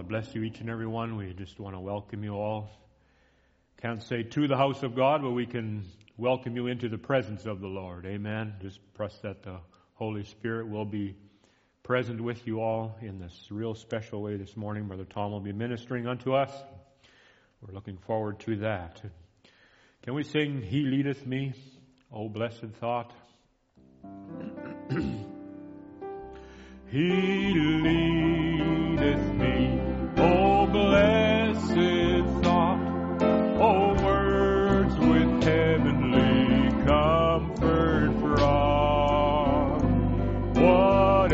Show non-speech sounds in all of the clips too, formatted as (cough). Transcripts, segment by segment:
God bless you, each and every one. We just want to welcome you all. Can't say to the house of God, but we can welcome you into the presence of the Lord. Amen. Just press that the Holy Spirit will be present with you all in this real special way this morning. Brother Tom will be ministering unto us. We're looking forward to that. Can we sing, He Leadeth Me, O Blessed Thought? (clears throat) he leadeth me. Oh, blessed thought, oh, words with heavenly comfort fraught. What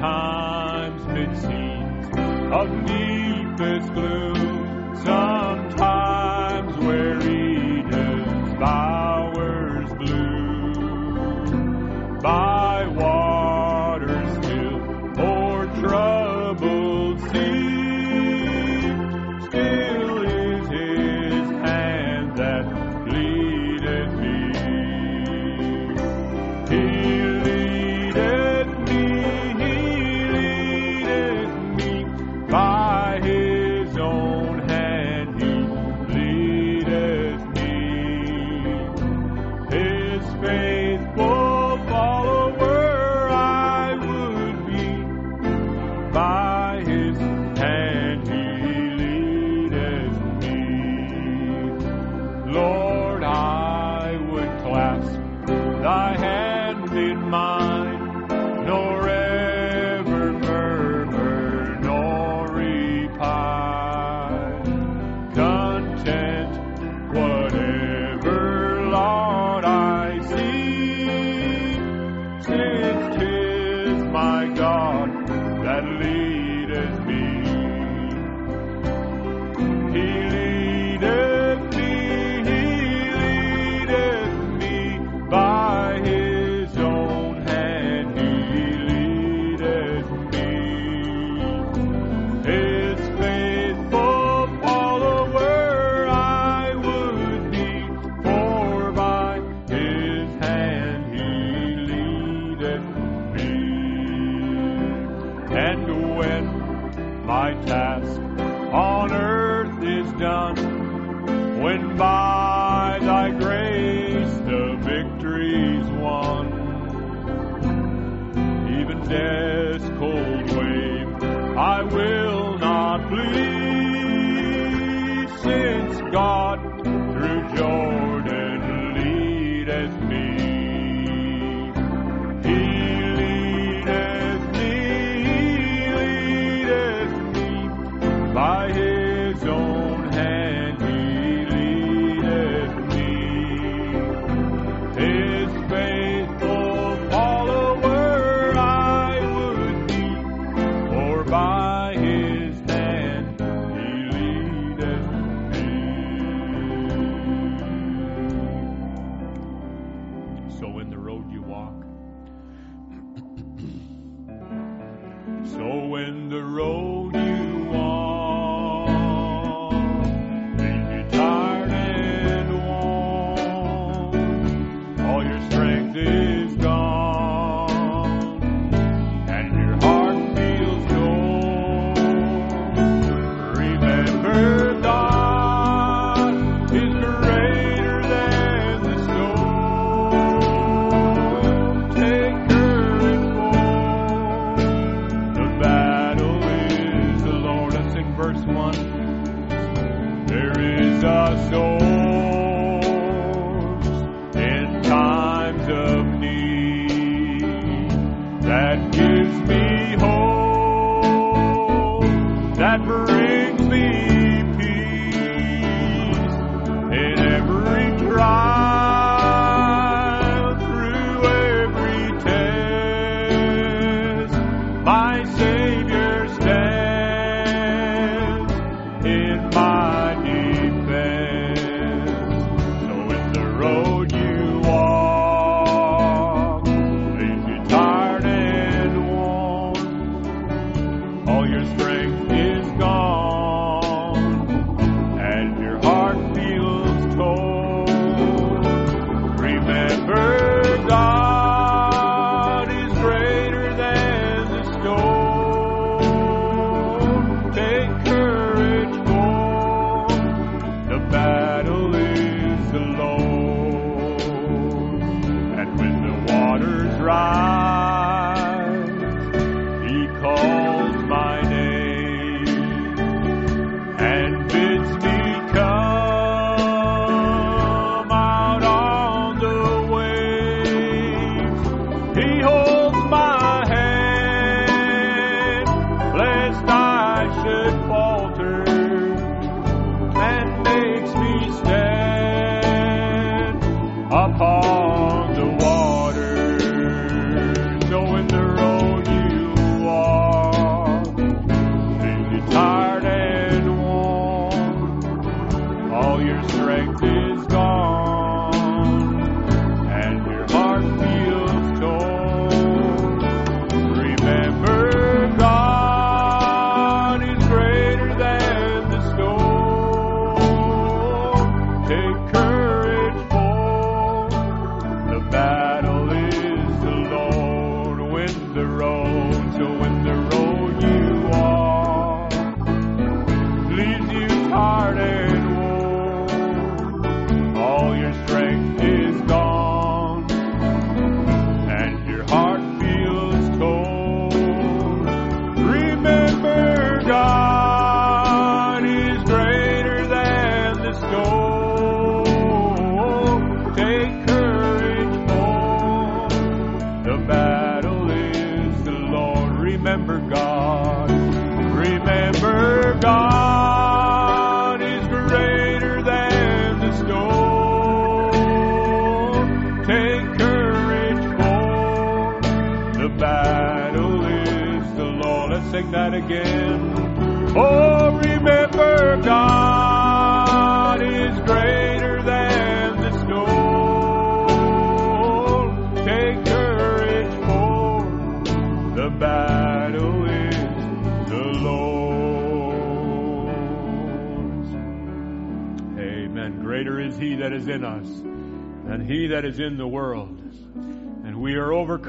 times it seems of deepest gloom.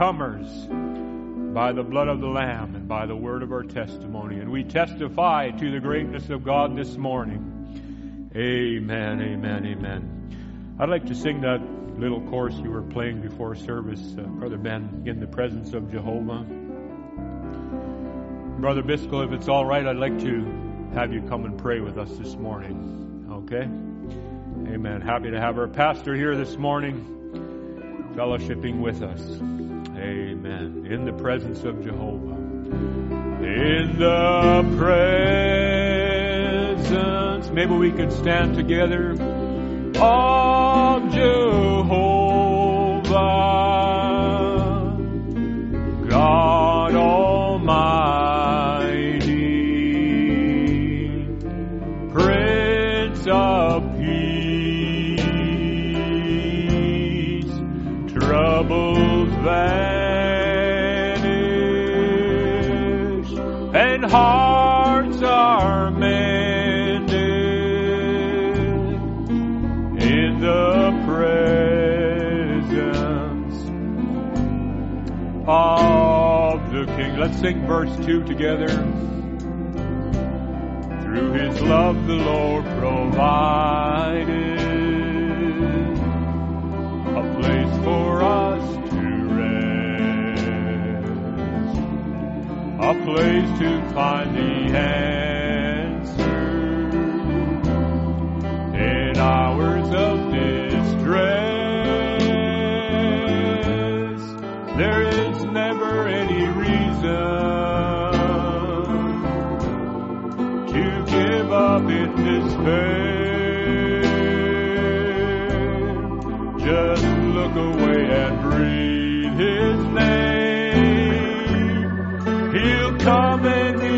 Overcomers by the blood of the Lamb and by the word of our testimony. And we testify to the greatness of God this morning. Amen, amen, amen. I'd like to sing that little chorus you were playing before service, uh, Brother Ben, in the presence of Jehovah. Brother Biscoe, if it's all right, I'd like to have you come and pray with us this morning. Okay? Amen. Happy to have our pastor here this morning fellowshipping with us. Amen. In the presence of Jehovah. In the presence. Maybe we could stand together of Jehovah. God of the King. Let's sing verse 2 together. Through his love the Lord provided a place for us to rest, a place to find the answer in hours up in despair. Just look away and breathe his name. He'll come and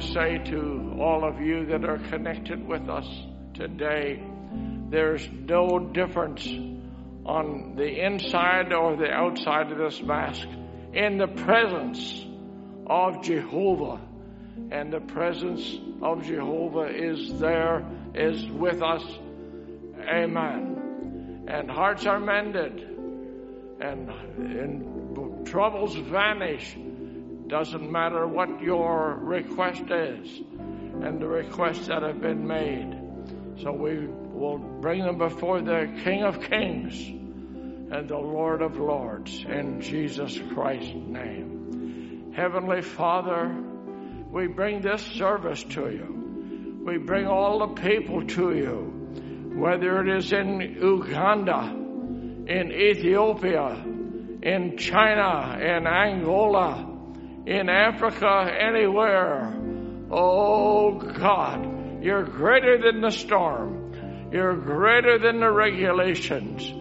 say to all of you that are connected with us today there's no difference on the inside or the outside of this mask in the presence of Jehovah. And the presence of Jehovah is there, is with us. Amen. And hearts are mended, and, and troubles vanish doesn't matter what your request is and the requests that have been made. So we will bring them before the King of Kings and the Lord of Lords in Jesus Christ's name. Heavenly Father, we bring this service to you. We bring all the people to you, whether it is in Uganda, in Ethiopia, in China, in Angola, in Africa, anywhere. Oh God, you're greater than the storm. You're greater than the regulations.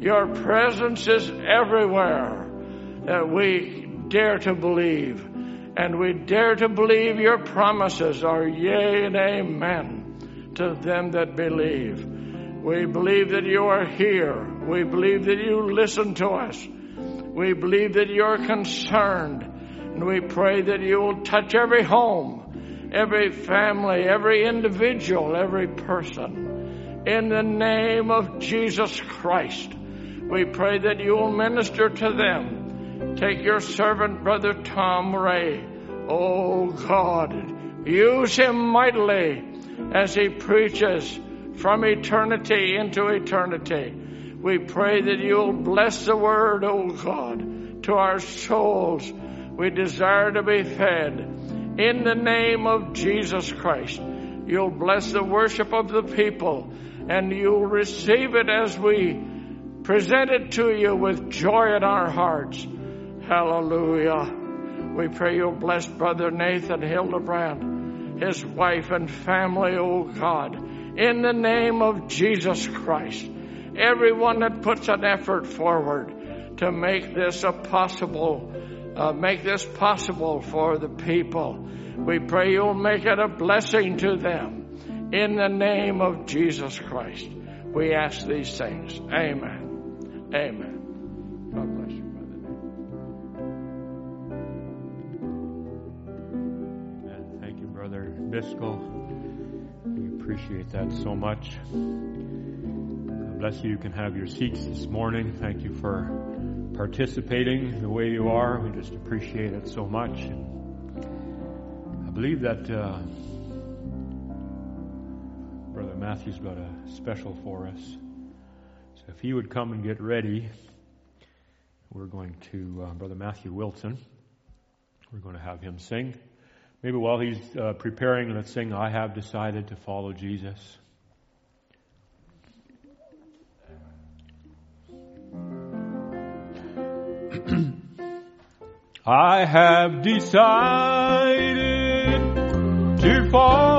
Your presence is everywhere that we dare to believe. And we dare to believe your promises are yea and amen to them that believe. We believe that you are here. We believe that you listen to us. We believe that you're concerned and we pray that you will touch every home, every family, every individual, every person. In the name of Jesus Christ, we pray that you will minister to them. Take your servant, Brother Tom Ray. Oh God, use him mightily as he preaches from eternity into eternity. We pray that you'll bless the word, oh God, to our souls we desire to be fed. In the name of Jesus Christ, you'll bless the worship of the people and you'll receive it as we present it to you with joy in our hearts. Hallelujah. We pray you'll bless Brother Nathan Hildebrand, his wife and family, oh God, in the name of Jesus Christ. Everyone that puts an effort forward to make this a possible uh, make this possible for the people. We pray you'll make it a blessing to them. In the name of Jesus Christ, we ask these things. Amen. Amen. God bless you, Brother. Thank you, Brother Biscoe. We appreciate that so much. God bless you. You can have your seats this morning. Thank you for participating the way you are. We just appreciate it so much. And I believe that uh, Brother Matthew's got a special for us. So if he would come and get ready, we're going to, uh, Brother Matthew Wilson, we're going to have him sing. Maybe while he's uh, preparing, let's sing, I have decided to follow Jesus. I have decided to follow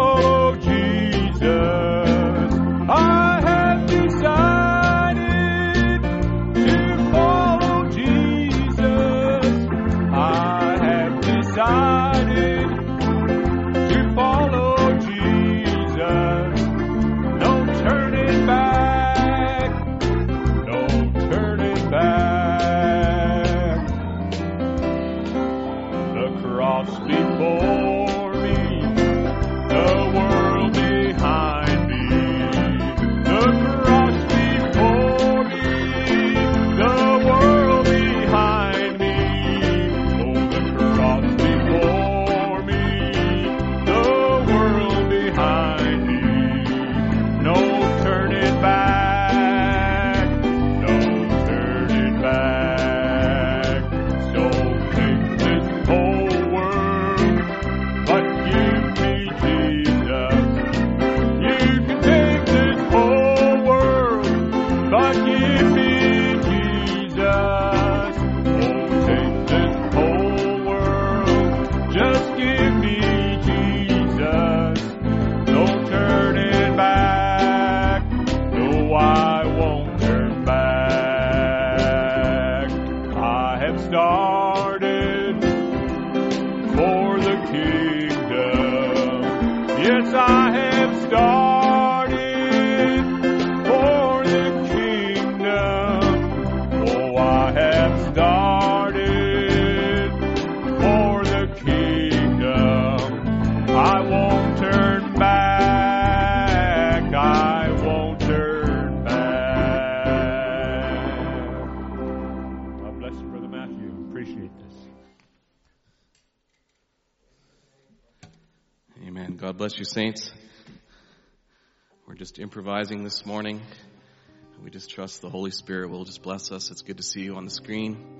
bless you, saints. We're just improvising this morning. We just trust the Holy Spirit will just bless us. It's good to see you on the screen.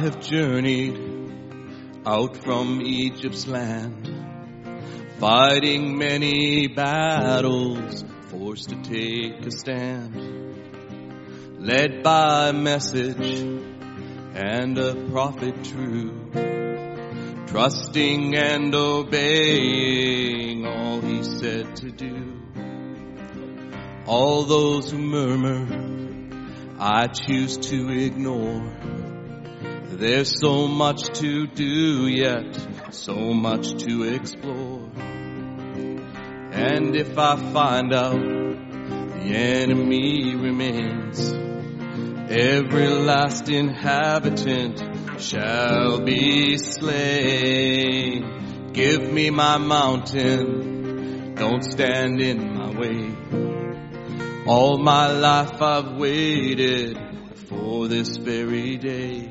Have journeyed out from Egypt's land, fighting many battles, forced to take a stand, led by a message and a prophet true, trusting and obeying all he said to do. All those who murmur, I choose to ignore. There's so much to do yet, so much to explore. And if I find out the enemy remains, every last inhabitant shall be slain. Give me my mountain, don't stand in my way. All my life I've waited for this very day.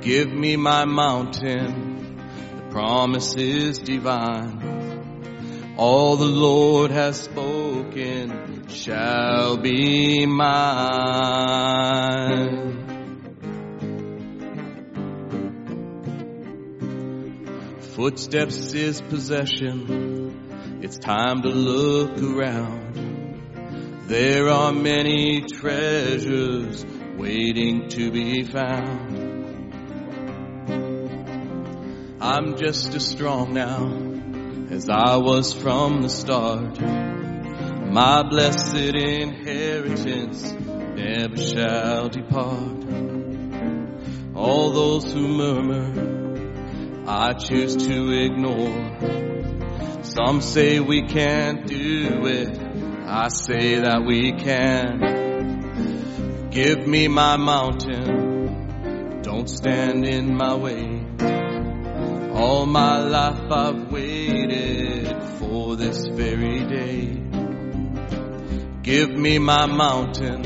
Give me my mountain, the promise is divine. All the Lord has spoken shall be mine. Footsteps is possession. It's time to look around. There are many treasures waiting to be found. I'm just as strong now as I was from the start. My blessed inheritance never shall depart. All those who murmur, I choose to ignore. Some say we can't do it. I say that we can. Give me my mountain. Don't stand in my way. All my life I've waited for this very day. Give me my mountain,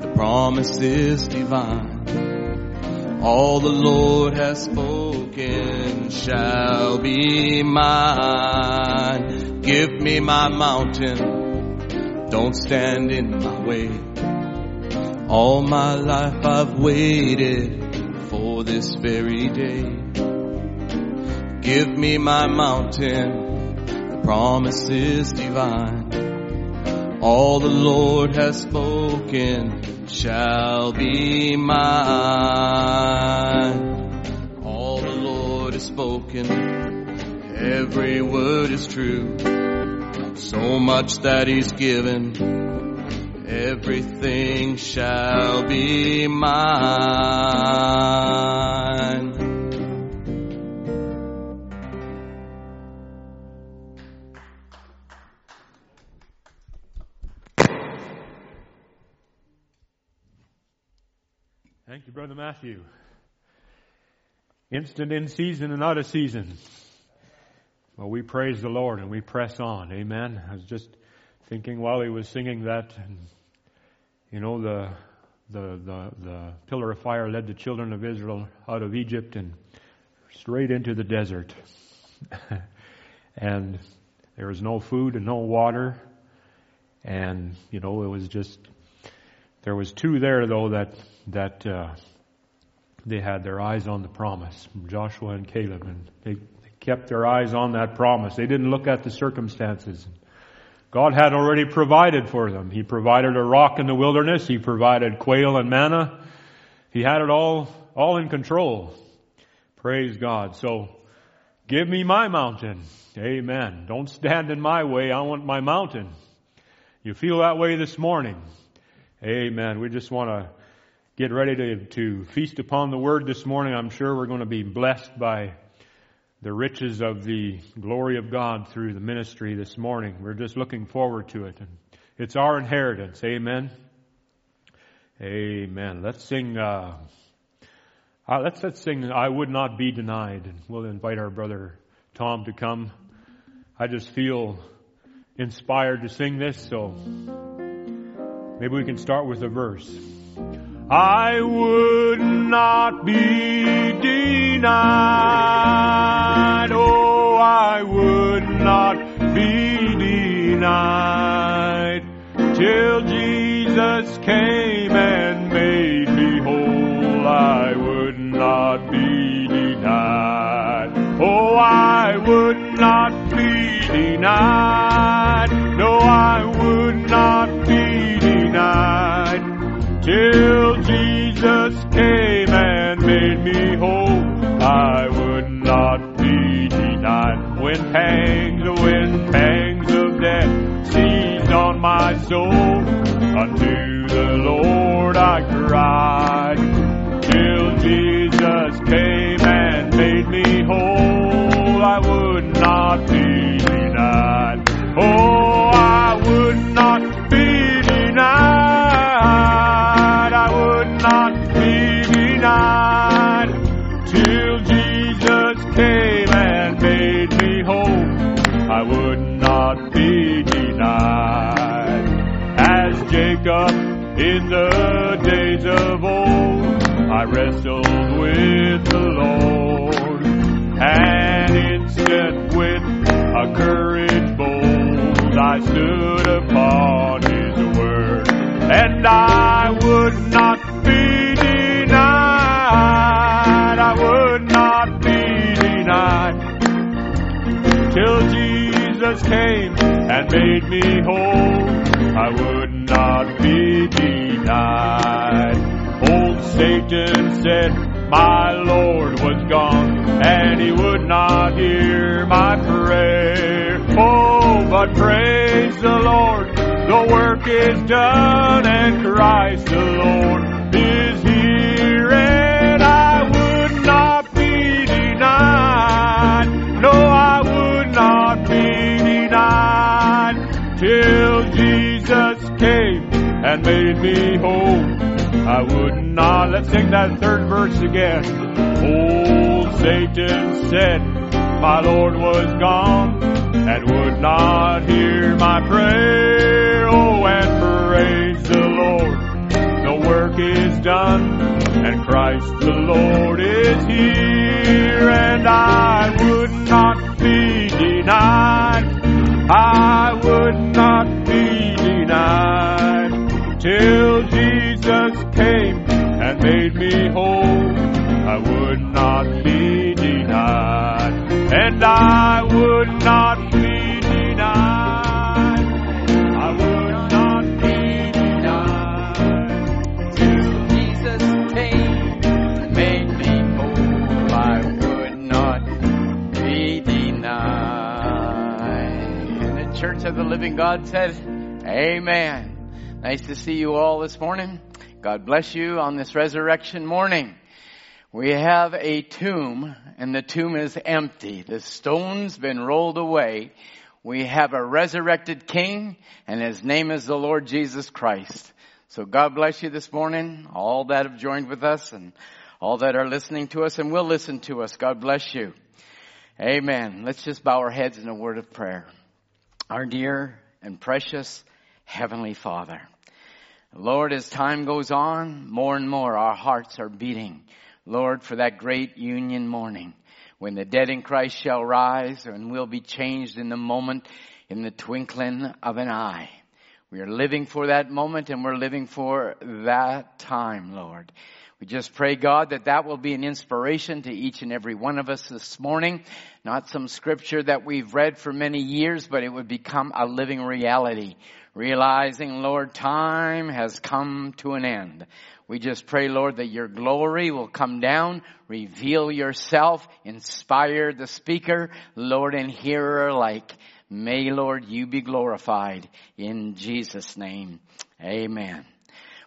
the promise is divine. All the Lord has spoken shall be mine. Give me my mountain, don't stand in my way. All my life I've waited for this very day. Give me my mountain, the promise is divine. All the Lord has spoken shall be mine. All the Lord has spoken, every word is true. So much that He's given, everything shall be mine. Thank you, Brother Matthew. Instant in season and out of season. Well, we praise the Lord and we press on. Amen. I was just thinking while he was singing that, and, you know, the, the, the, the pillar of fire led the children of Israel out of Egypt and straight into the desert. (laughs) and there was no food and no water. And, you know, it was just There was two there though that that uh, they had their eyes on the promise, Joshua and Caleb, and they, they kept their eyes on that promise. They didn't look at the circumstances. God had already provided for them. He provided a rock in the wilderness. He provided quail and manna. He had it all, all in control. Praise God. So, give me my mountain. Amen. Don't stand in my way. I want my mountain. You feel that way this morning. Amen. We just want to get ready to, to feast upon the word this morning. I'm sure we're going to be blessed by the riches of the glory of God through the ministry this morning. We're just looking forward to it. And it's our inheritance. Amen. Amen. Let's sing, uh, uh, let's, let's sing, I would not be denied. And we'll invite our brother Tom to come. I just feel inspired to sing this, so maybe we can start with a verse. I would not be denied. Oh, I would not be denied till Jesus came and made me whole. I would not be denied. Oh, I would not be denied. No, I is done and Christ Lord is here and I would not be denied. No, I would not be denied till Jesus came and made me whole. I would not. Let's sing that third verse again. Old Satan said, My Lord was gone and would not hear my prayer. Done and Christ the Lord is here and I would not be denied. I would not be denied till Jesus came and made me whole. I would not be denied, and I would not Living God said, Amen. Nice to see you all this morning. God bless you on this resurrection morning. We have a tomb and the tomb is empty. The stone's been rolled away. We have a resurrected king and his name is the Lord Jesus Christ. So God bless you this morning, all that have joined with us and all that are listening to us and will listen to us. God bless you. Amen. Let's just bow our heads in a word of prayer. Our dear and precious Heavenly Father. Lord, as time goes on, more and more our hearts are beating. Lord, for that great union morning when the dead in Christ shall rise and will be changed in the moment, in the twinkling of an eye. We are living for that moment and we're living for that time, Lord. We just pray, God, that that will be an inspiration to each and every one of us this morning. Not some scripture that we've read for many years, but it would become a living reality. Realizing, Lord, time has come to an end. We just pray, Lord, that your glory will come down, reveal yourself, inspire the speaker, Lord, and hearer alike. May, Lord, you be glorified in Jesus' name. Amen.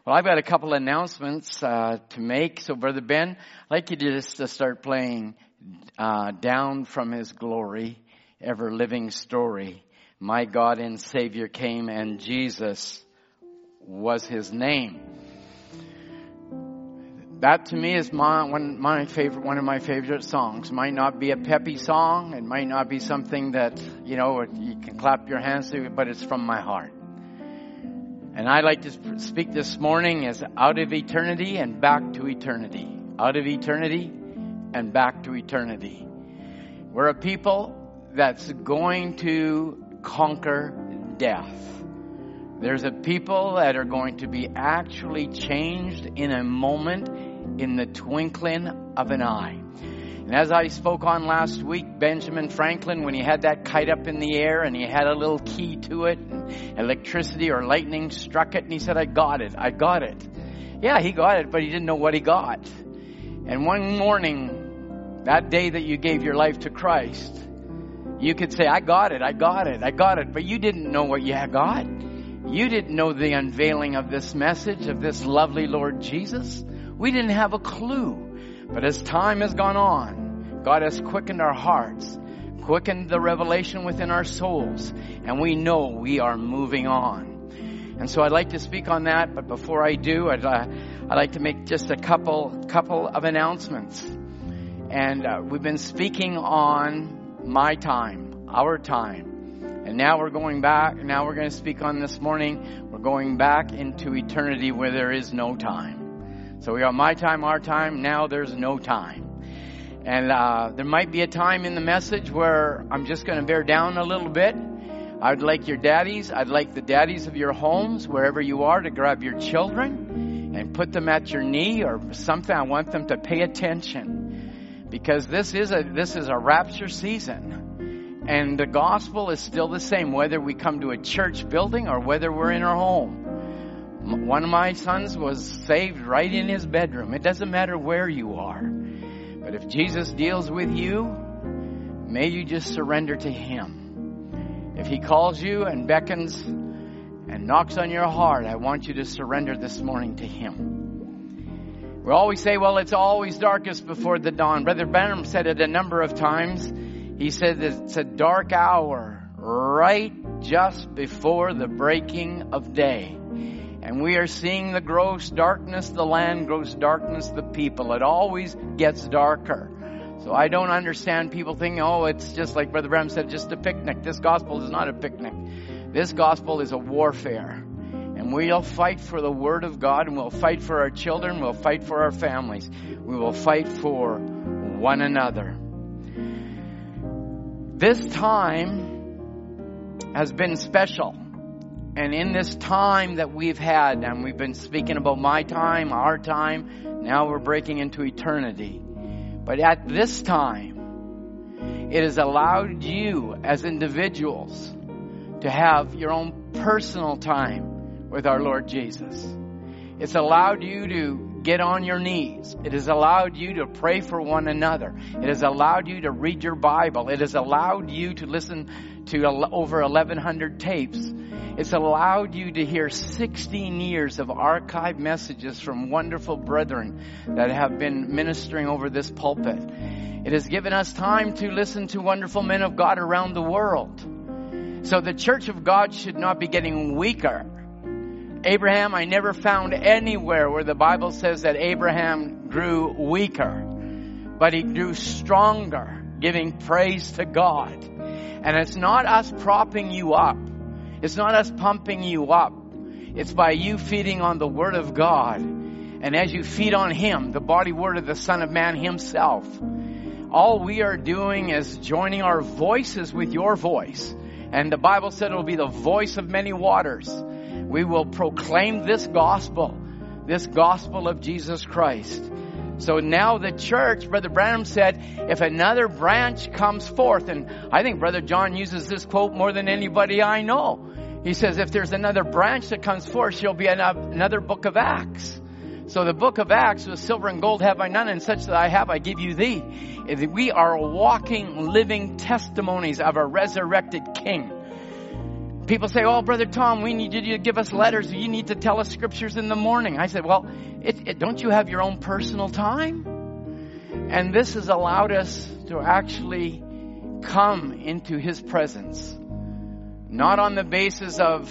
Well, I've got a couple announcements uh, to make. So, Brother Ben, I'd like you to just to start playing uh, "Down from His Glory," ever living story. My God and Savior came, and Jesus was His name. That to me is my one my favorite one of my favorite songs. It Might not be a peppy song. It might not be something that you know you can clap your hands to, but it's from my heart. And I'd like to speak this morning as out of eternity and back to eternity. Out of eternity and back to eternity. We're a people that's going to conquer death. There's a people that are going to be actually changed in a moment, in the twinkling of an eye. And as I spoke on last week, Benjamin Franklin, when he had that kite up in the air and he had a little key to it, and electricity or lightning struck it, and he said, I got it, I got it. Yeah, he got it, but he didn't know what he got. And one morning, that day that you gave your life to Christ, you could say, I got it, I got it, I got it, but you didn't know what you had got. You didn't know the unveiling of this message of this lovely Lord Jesus. We didn't have a clue. But as time has gone on, God has quickened our hearts, quickened the revelation within our souls, and we know we are moving on. And so I'd like to speak on that, but before I do, I'd, uh, I'd like to make just a couple, couple of announcements. And uh, we've been speaking on my time, our time. And now we're going back, now we're going to speak on this morning, we're going back into eternity where there is no time. So we got my time, our time. Now there's no time. And uh, there might be a time in the message where I'm just going to bear down a little bit. I'd like your daddies, I'd like the daddies of your homes, wherever you are, to grab your children and put them at your knee or something. I want them to pay attention because this is a this is a rapture season, and the gospel is still the same whether we come to a church building or whether we're in our home. One of my sons was saved right in his bedroom. It doesn't matter where you are. But if Jesus deals with you, may you just surrender to him. If he calls you and beckons and knocks on your heart, I want you to surrender this morning to him. We always say, well, it's always darkest before the dawn. Brother Branham said it a number of times. He said it's a dark hour right just before the breaking of day. And we are seeing the gross darkness, the land, gross darkness, the people. It always gets darker. So I don't understand people thinking, oh, it's just like Brother Branham said, just a picnic. This gospel is not a picnic. This gospel is a warfare. And we'll fight for the Word of God, and we'll fight for our children, we'll fight for our families, we will fight for one another. This time has been special. And in this time that we've had, and we've been speaking about my time, our time, now we're breaking into eternity. But at this time, it has allowed you as individuals to have your own personal time with our Lord Jesus. It's allowed you to get on your knees. It has allowed you to pray for one another. It has allowed you to read your Bible. It has allowed you to listen to over 1100 tapes it's allowed you to hear 16 years of archived messages from wonderful brethren that have been ministering over this pulpit. It has given us time to listen to wonderful men of God around the world. So the church of God should not be getting weaker. Abraham, I never found anywhere where the Bible says that Abraham grew weaker, but he grew stronger, giving praise to God. And it's not us propping you up. It's not us pumping you up. It's by you feeding on the Word of God. And as you feed on Him, the body word of the Son of Man Himself, all we are doing is joining our voices with your voice. And the Bible said it will be the voice of many waters. We will proclaim this gospel, this gospel of Jesus Christ. So now the church, Brother Branham said, if another branch comes forth, and I think Brother John uses this quote more than anybody I know. He says, if there's another branch that comes forth, she'll be another book of Acts. So the book of Acts was silver and gold have I none, and such that I have I give you thee. We are walking, living testimonies of a resurrected King. People say, "Oh, brother Tom, we need you to give us letters. You need to tell us scriptures in the morning." I said, "Well, it, it, don't you have your own personal time?" And this has allowed us to actually come into His presence, not on the basis of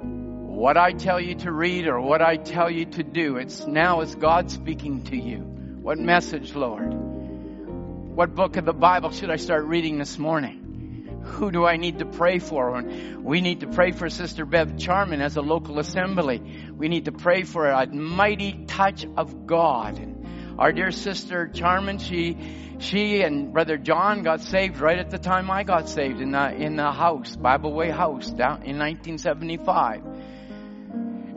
what I tell you to read or what I tell you to do. It's now it's God speaking to you. What message, Lord? What book of the Bible should I start reading this morning? Who do I need to pray for? We need to pray for Sister Bev Charman as a local assembly. We need to pray for a mighty touch of God. Our dear sister Charman, she, she and Brother John got saved right at the time I got saved in the, in the house, Bible Way House, down in 1975.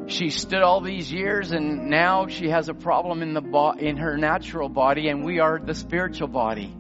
She stood all these years and now she has a problem in the bo- in her natural body and we are the spiritual body.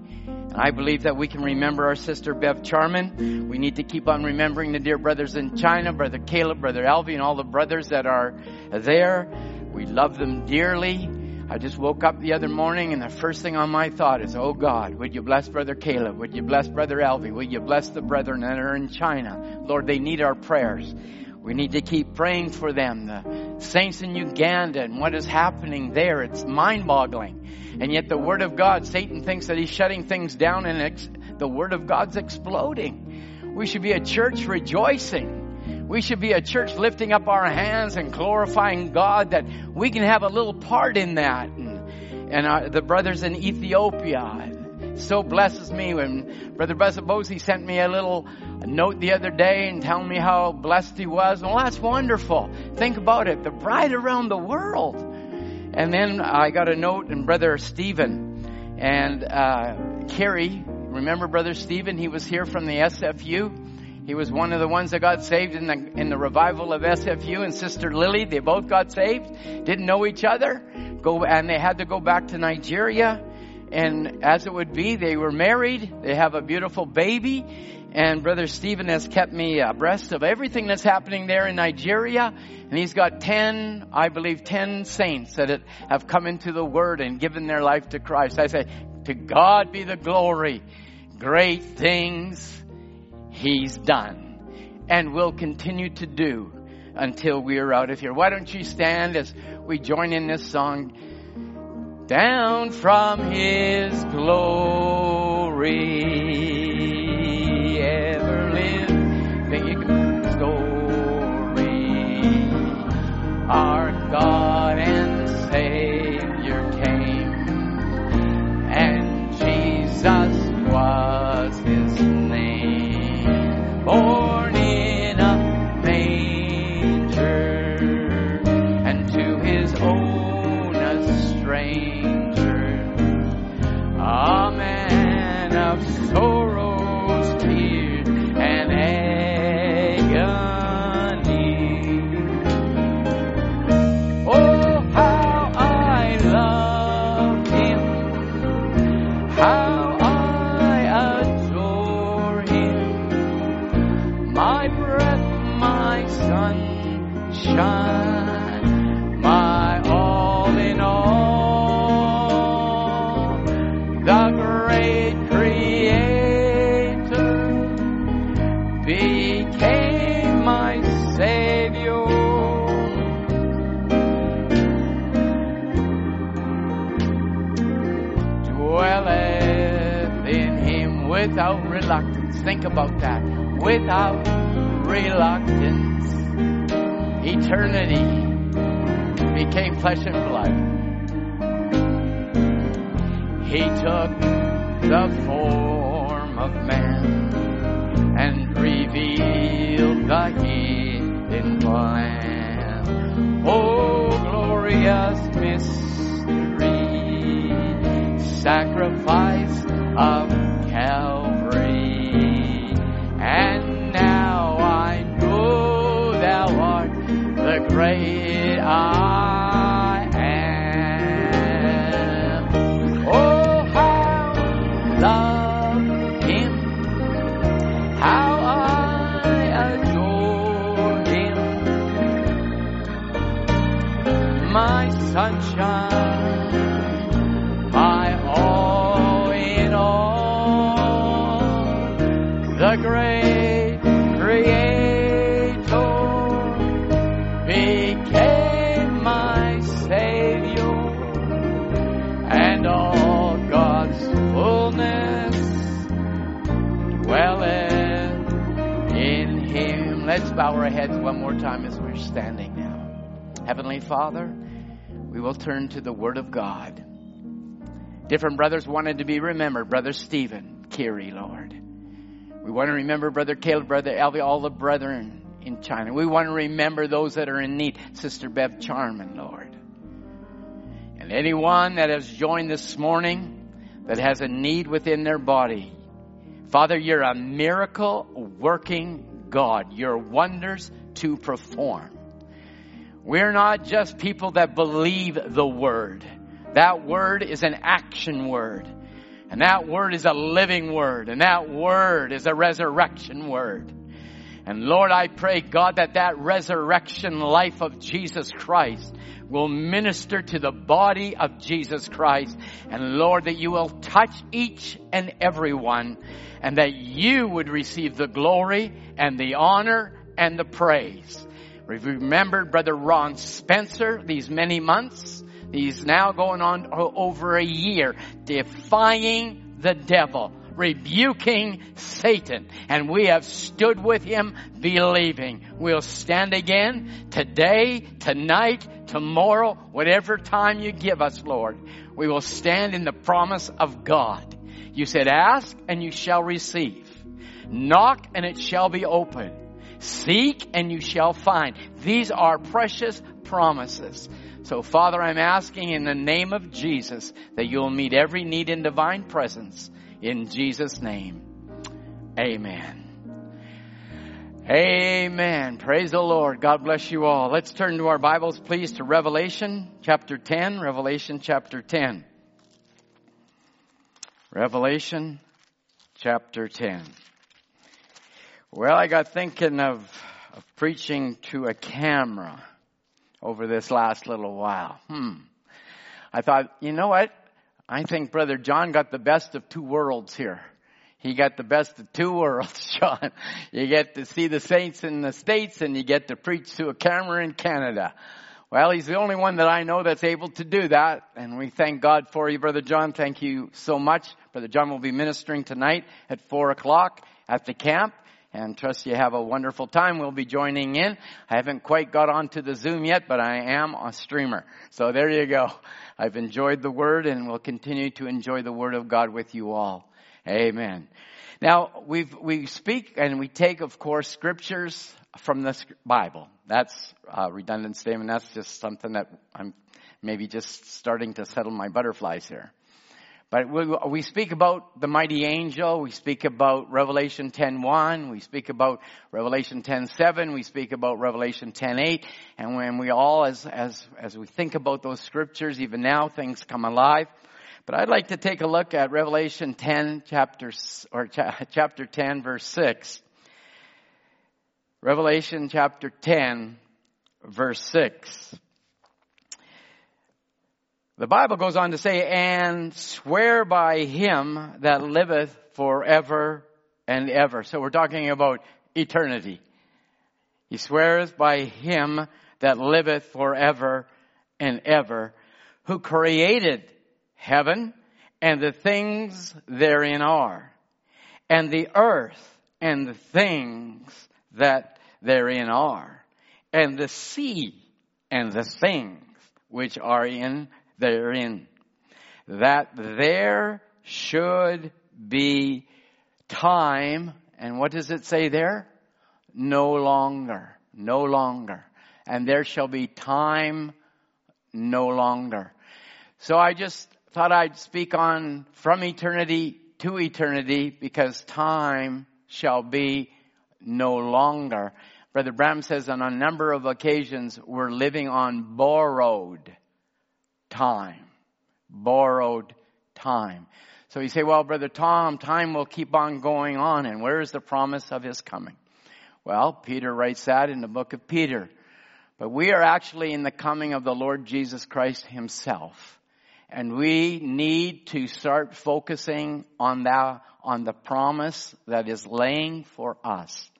I believe that we can remember our sister Bev Charman. We need to keep on remembering the dear brothers in China, Brother Caleb, Brother Alvy, and all the brothers that are there. We love them dearly. I just woke up the other morning and the first thing on my thought is, oh God, would you bless Brother Caleb? Would you bless Brother Alvy? Would you bless the brethren that are in China? Lord, they need our prayers. We need to keep praying for them. The saints in Uganda and what is happening there, it's mind boggling. And yet the Word of God, Satan thinks that he's shutting things down and ex- the Word of God's exploding. We should be a church rejoicing. We should be a church lifting up our hands and glorifying God that we can have a little part in that. And, and our, the brothers in Ethiopia, so blesses me when Brother Buzzabosi sent me a little note the other day and telling me how blessed he was. Well, that's wonderful. Think about it. The bride around the world. And then I got a note and Brother Stephen and uh, Kerry. Remember Brother Stephen? He was here from the SFU. He was one of the ones that got saved in the in the revival of SFU and Sister Lily. They both got saved. Didn't know each other. Go and they had to go back to Nigeria and as it would be, they were married. They have a beautiful baby. And Brother Stephen has kept me abreast of everything that's happening there in Nigeria. And he's got 10, I believe 10 saints that have come into the Word and given their life to Christ. I say, to God be the glory. Great things He's done and will continue to do until we are out of here. Why don't you stand as we join in this song? down from his glory ever story our God and Think about that. Without reluctance. Eternity became flesh and blood. He took the form of man and revealed the hidden plan. Oh, glorious mystery, sacrifice of Heavenly Father, we will turn to the Word of God. Different brothers wanted to be remembered. Brother Stephen, Kiri, Lord. We want to remember Brother Caleb, Brother Elvi, all the brethren in China. We want to remember those that are in need. Sister Bev Charman, Lord. And anyone that has joined this morning that has a need within their body. Father, you're a miracle working God. You're wonders to perform. We're not just people that believe the word. That word is an action word. And that word is a living word. And that word is a resurrection word. And Lord, I pray, God, that that resurrection life of Jesus Christ will minister to the body of Jesus Christ. And Lord, that you will touch each and every one and that you would receive the glory and the honor and the praise. We've remembered Brother Ron Spencer these many months. He's now going on over a year defying the devil, rebuking Satan. And we have stood with him believing. We'll stand again today, tonight, tomorrow, whatever time you give us, Lord. We will stand in the promise of God. You said, ask and you shall receive. Knock and it shall be open. Seek and you shall find. These are precious promises. So Father, I'm asking in the name of Jesus that you'll meet every need in divine presence. In Jesus' name. Amen. Amen. Praise the Lord. God bless you all. Let's turn to our Bibles, please, to Revelation chapter 10. Revelation chapter 10. Revelation chapter 10. Well, I got thinking of, of preaching to a camera over this last little while. Hmm. I thought, you know what? I think Brother John got the best of two worlds here. He got the best of two worlds, (laughs) John. You get to see the saints in the States and you get to preach to a camera in Canada. Well, he's the only one that I know that's able to do that. And we thank God for you, Brother John. Thank you so much. Brother John will be ministering tonight at four o'clock at the camp and trust you have a wonderful time. We'll be joining in. I haven't quite got onto the Zoom yet, but I am a streamer. So there you go. I've enjoyed the Word and will continue to enjoy the Word of God with you all. Amen. Now, we we speak and we take, of course, scriptures from the Bible. That's a redundant statement. That's just something that I'm maybe just starting to settle my butterflies here. But we, speak about the mighty angel. We speak about Revelation 10.1. We speak about Revelation 10.7. We speak about Revelation 10.8. And when we all, as, as, as we think about those scriptures, even now things come alive. But I'd like to take a look at Revelation 10 chapter, or (laughs) chapter 10 verse 6. Revelation chapter 10 verse 6. The Bible goes on to say, and swear by him that liveth forever and ever. So we're talking about eternity. He swears by him that liveth forever and ever, who created heaven and the things therein are, and the earth and the things that therein are, and the sea and the things which are in therein. That there should be time, and what does it say there? No longer. No longer. And there shall be time no longer. So I just thought I'd speak on from eternity to eternity because time shall be no longer. Brother Branham says on a number of occasions we're living on borrowed time. Borrowed time. So you say, well, Brother Tom, time will keep on going on, and where is the promise of his coming? Well, Peter writes that in the book of Peter. But we are actually in the coming of the Lord Jesus Christ himself. And we need to start focusing on that, on the promise that is laying for us.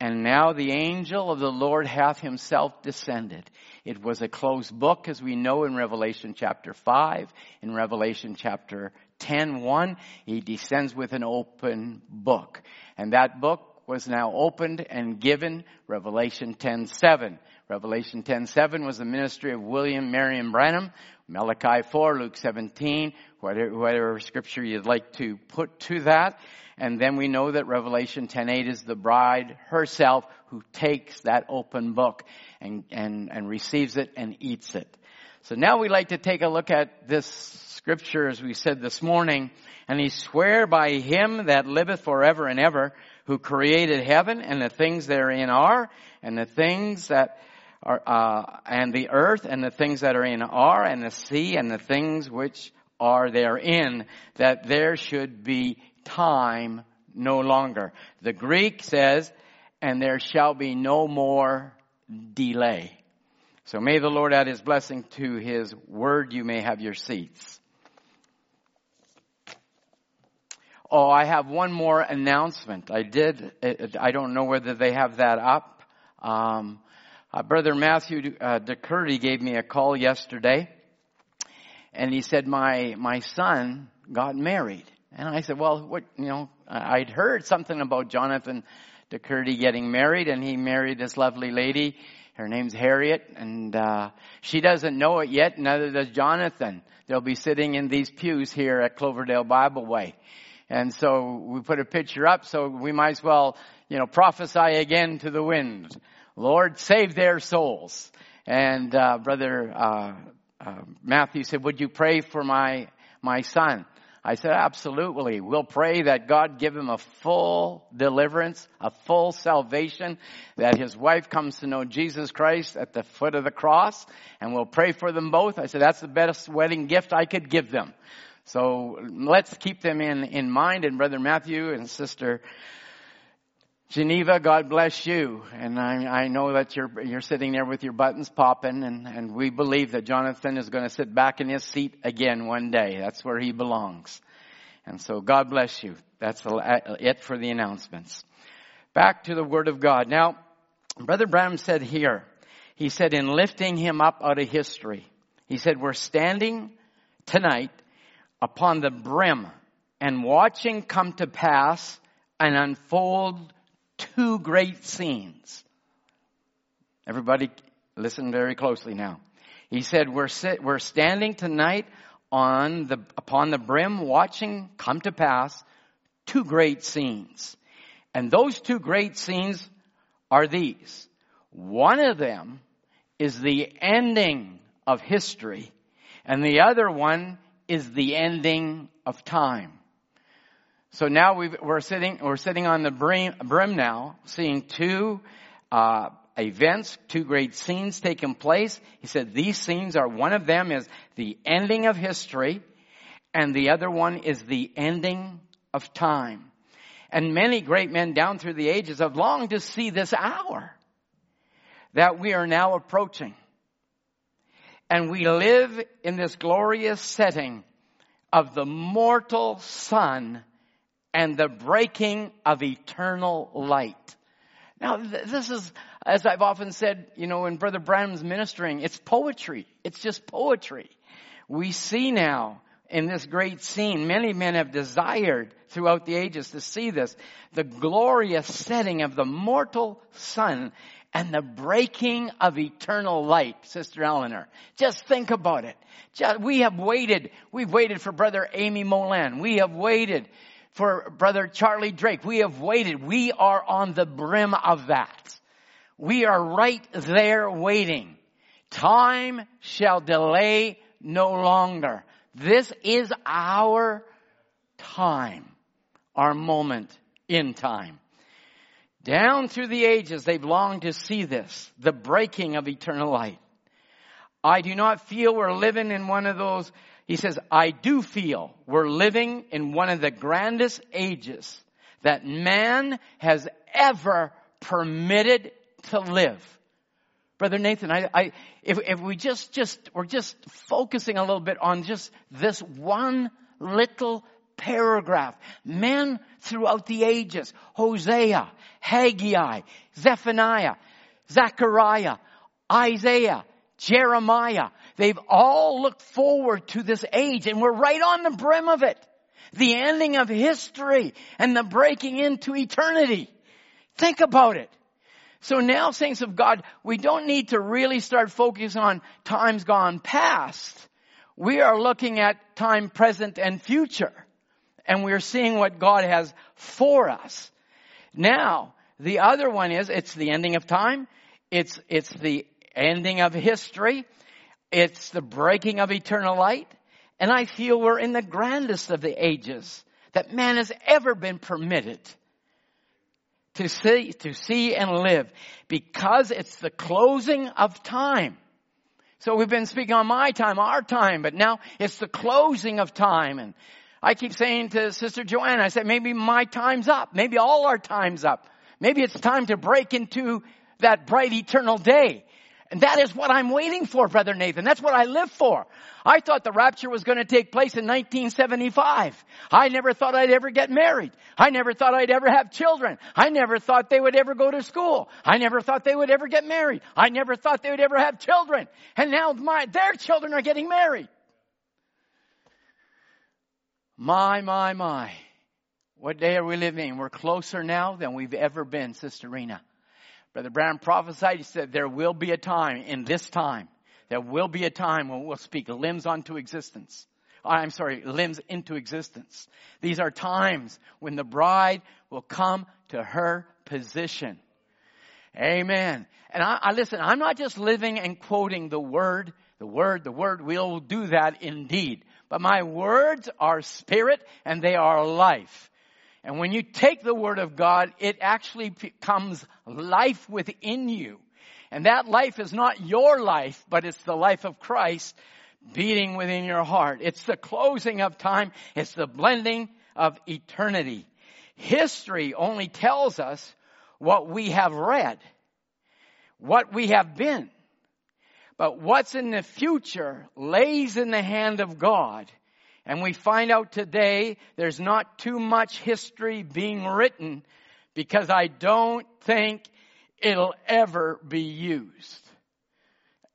And now the angel of the Lord hath himself descended. It was a closed book as we know in Revelation chapter 5, in Revelation chapter 10, 1, he descends with an open book. And that book was now opened and given Revelation 10, 7. Revelation 10, 7 was the ministry of William Marion Branham. Malachi 4, Luke 17, whatever, whatever scripture you'd like to put to that. And then we know that Revelation 10:8 is the bride herself who takes that open book and, and, and receives it and eats it. So now we'd like to take a look at this scripture as we said this morning. And he swear by him that liveth forever and ever, who created heaven and the things therein are, and the things that are, uh, and the earth and the things that are in are, and the sea and the things which are therein, that there should be time no longer. The Greek says, and there shall be no more delay. So may the Lord add his blessing to his word. You may have your seats. Oh, I have one more announcement. I did, I don't know whether they have that up. Um, uh, Brother Matthew uh, DeCurdy gave me a call yesterday and he said, my, my son got married. And I said, well, what, you know, I'd heard something about Jonathan DeCurdy getting married, and he married this lovely lady. Her name's Harriet, and uh, she doesn't know it yet, neither does Jonathan. They'll be sitting in these pews here at Cloverdale Bible Way. And so we put a picture up, so we might as well, you know, prophesy again to the wind. Lord, save their souls. And uh, Brother uh, uh Matthew said, would you pray for my, my son? I said, absolutely. We'll pray that God give him a full deliverance, a full salvation, that his wife comes to know Jesus Christ at the foot of the cross, and we'll pray for them both. I said, that's the best wedding gift I could give them. So let's keep them in, in mind, and Brother Matthew and Sister Geneva, God bless you. And I, I know that you're, you're sitting there with your buttons popping and, and we believe that Jonathan is going to sit back in his seat again one day. That's where he belongs. And so God bless you. That's it for the announcements. Back to the Word of God. Now, Brother Branham said here, he said in lifting him up out of history, he said, we're standing tonight upon the brim and watching come to pass and unfold two great scenes. Everybody listen very closely now. He said, we're, sit, we're standing tonight on the, upon the brim watching come to pass two great scenes. And those two great scenes are these. One of them is the ending of history and the other one is the ending of time. So now we are sitting, we're sitting on the brim, brim now, seeing two uh, events, two great scenes taking place. He said these scenes are one of them is the ending of history, and the other one is the ending of time. And many great men down through the ages have longed to see this hour that we are now approaching. And we live in this glorious setting of the mortal sun and the breaking of eternal light. Now, this is, as I've often said, you know, when Brother Branham's ministering, it's poetry. It's just poetry. We see now in this great scene, many men have desired throughout the ages to see this, the glorious setting of the mortal sun and the breaking of eternal light, Sister Eleanor. Just think about it. Just, we have waited. We've waited for Brother Amy Molan. We have waited for Brother Charlie Drake. We have waited. We are on the brim of that. We are right there waiting. Time shall delay no longer. This is our time, our moment in time. Down through the ages, they've longed to see this, the breaking of eternal light. I do not feel we're living in one of those he says, I do feel we're living in one of the grandest ages that man has ever permitted to live. Brother Nathan, I, I, if, if we just, just, we're just focusing a little bit on just this one little paragraph. Men throughout the ages, Hosea, Haggai, Zephaniah, Zechariah, Isaiah, Jeremiah, they've all looked forward to this age and we're right on the brim of it. The ending of history and the breaking into eternity. Think about it. So now, saints of God, we don't need to really start focusing on times gone past. We are looking at time present and future. And we're seeing what God has for us. Now, the other one is, it's the ending of time. It's, it's the ending of history. It's the breaking of eternal light. And I feel we're in the grandest of the ages that man has ever been permitted to see, to see and live because it's the closing of time. So we've been speaking on my time, our time, but now it's the closing of time. And I keep saying to Sister Joanna, I said, maybe my time's up. Maybe all our time's up. Maybe it's time to break into that bright eternal day. And that is what I'm waiting for, Brother Nathan. That's what I live for. I thought the rapture was going to take place in 1975. I never thought I'd ever get married. I never thought I'd ever have children. I never thought they would ever go to school. I never thought they would ever get married. I never thought they would ever have children. And now my, their children are getting married. My, my, my. What day are we living in? We're closer now than we've ever been, Sister Rena. Brother Branham prophesied, he said, there will be a time in this time, there will be a time when we'll speak limbs unto existence. Uh, I'm sorry, limbs into existence. These are times when the bride will come to her position. Amen. And I, I listen, I'm not just living and quoting the word, the word, the word. We'll do that indeed. But my words are spirit and they are life. And when you take the Word of God, it actually becomes life within you. And that life is not your life, but it's the life of Christ beating within your heart. It's the closing of time. It's the blending of eternity. History only tells us what we have read, what we have been. But what's in the future lays in the hand of God. And we find out today there's not too much history being written because I don't think it'll ever be used.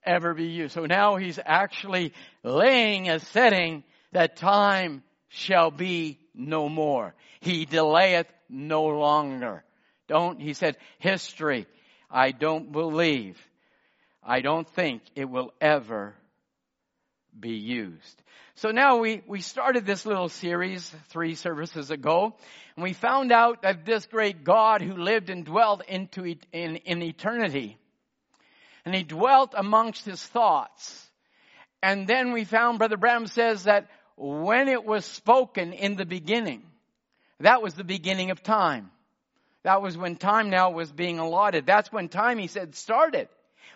Ever be used. So now he's actually laying a setting that time shall be no more. He delayeth no longer. Don't, he said, history, I don't believe, I don't think it will ever be used. So now we, we started this little series three services ago, and we found out that this great God who lived and dwelt into in, in eternity, and he dwelt amongst his thoughts. And then we found Brother Branham says that when it was spoken in the beginning, that was the beginning of time. That was when time now was being allotted. That's when time, he said, started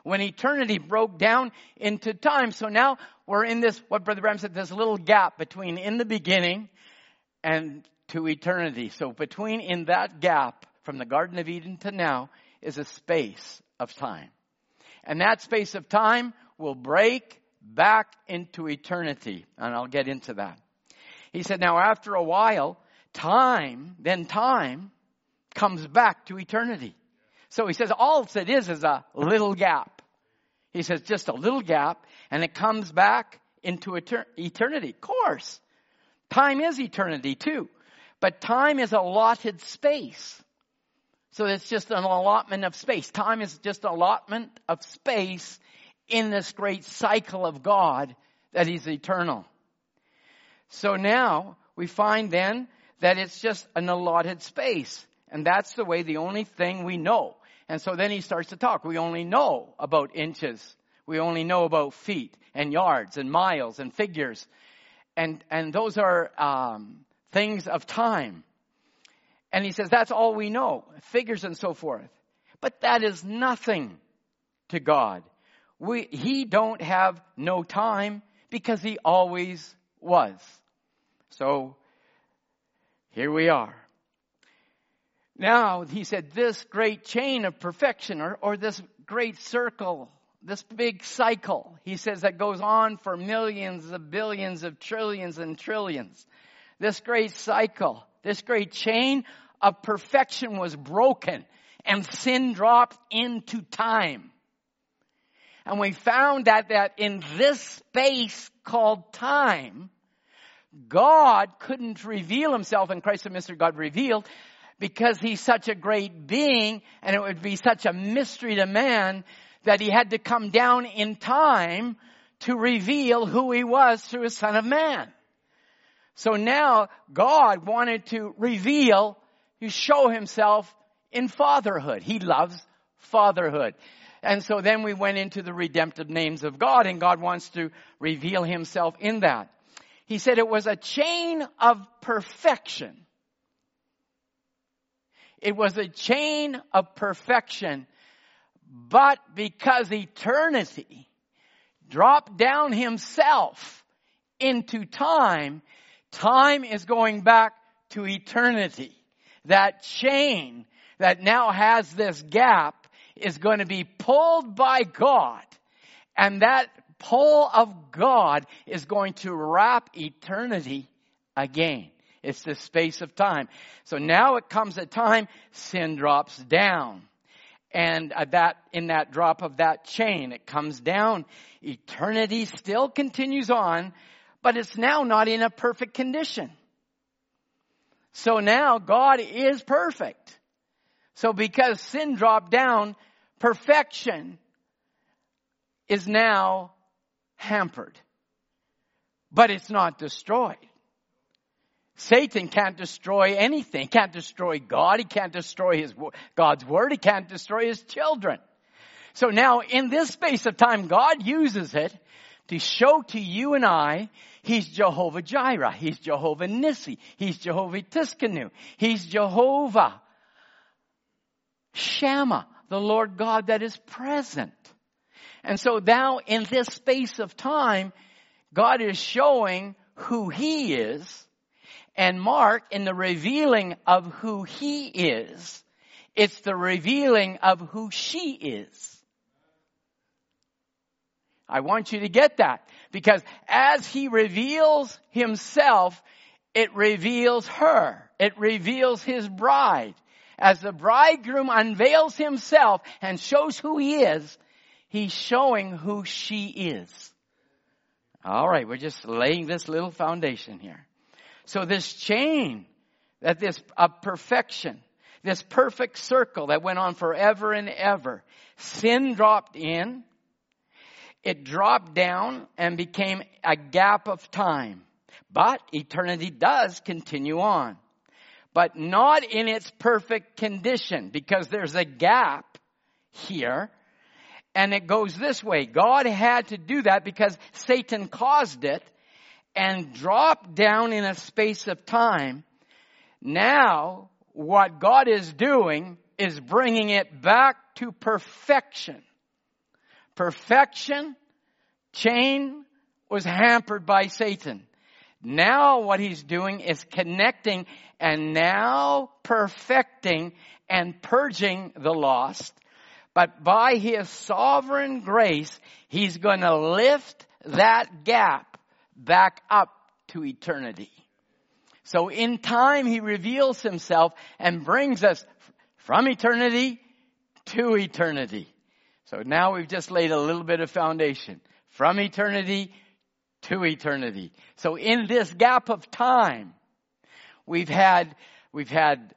when eternity broke down into time. So now we're in this, what Brother Branham said, this little gap between in the beginning and to eternity. So between in that gap from the Garden of Eden to now is a space of time. And that space of time will break back into eternity. And I'll get into that. He said, now after a while, time, then time comes back to eternity. So he says all it is is a little gap. He says just a little gap and it comes back into eternity. Of course. Time is eternity too. But time is allotted space. So it's just an allotment of space. Time is just allotment of space in this great cycle of God that is eternal. So now we find then that it's just an allotted space. And that's the way the only thing we know. And so then he starts to talk. We only know about inches. We only know about feet and yards and miles and figures. And, and those are um, things of time. And he says that's all we know, figures and so forth. But that is nothing to God. We, he don't have no time because he always was. So here we are. Now, he said, this great chain of perfection or, or this great circle this big cycle, he says, that goes on for millions of billions of trillions and trillions. This great cycle, this great chain of perfection was broken and sin dropped into time. And we found that, that in this space called time, God couldn't reveal himself in Christ the mystery God revealed because he's such a great being and it would be such a mystery to man that he had to come down in time to reveal who he was through his son of man. So now God wanted to reveal, to show himself in fatherhood. He loves fatherhood. And so then we went into the redemptive names of God and God wants to reveal himself in that. He said it was a chain of perfection. It was a chain of perfection, but because eternity dropped down himself into time, time is going back to eternity. That chain that now has this gap is going to be pulled by God. And that pull of God is going to wrap eternity again. It's the space of time. So now it comes a time sin drops down. And uh, that, in that drop of that chain, it comes down. Eternity still continues on, but it's now not in a perfect condition. So now God is perfect. So because sin dropped down, perfection is now hampered. But it's not destroyed. Satan can't destroy anything. He can't destroy God. He can't destroy his, God's word. He can't destroy his children. So now in this space of time, God uses it to show to you and I, He's Jehovah Jireh. He's Jehovah Nissi. He's Jehovah Tsidkenu. He's Jehovah Shammah, the Lord God that is present. And so now in this space of time, God is showing who He is. And Mark, in the revealing of who He is, it's the revealing of who she is. I want you to get that because as he reveals himself, it reveals her. It reveals his bride. As the bridegroom unveils himself and shows who he is, he's showing who she is. All right, we're just laying this little foundation here. So this chain that this of perfection, this perfect circle that went on forever and ever, sin dropped in, it dropped down and became a gap of time. But eternity does continue on. But not in its perfect condition because there's a gap here and it goes this way. God had to do that because Satan caused it and dropped down in a space of time. Now, what God is doing is bringing it back to perfection. Perfection, chain was hampered by Satan. Now what he's doing is connecting and now perfecting and purging the lost. But by his sovereign grace, he's going to lift that gap back up to eternity. So in time, he reveals himself and brings us from eternity to eternity. So now we've just laid a little bit of foundation from eternity to eternity. So in this gap of time, we've had, we've had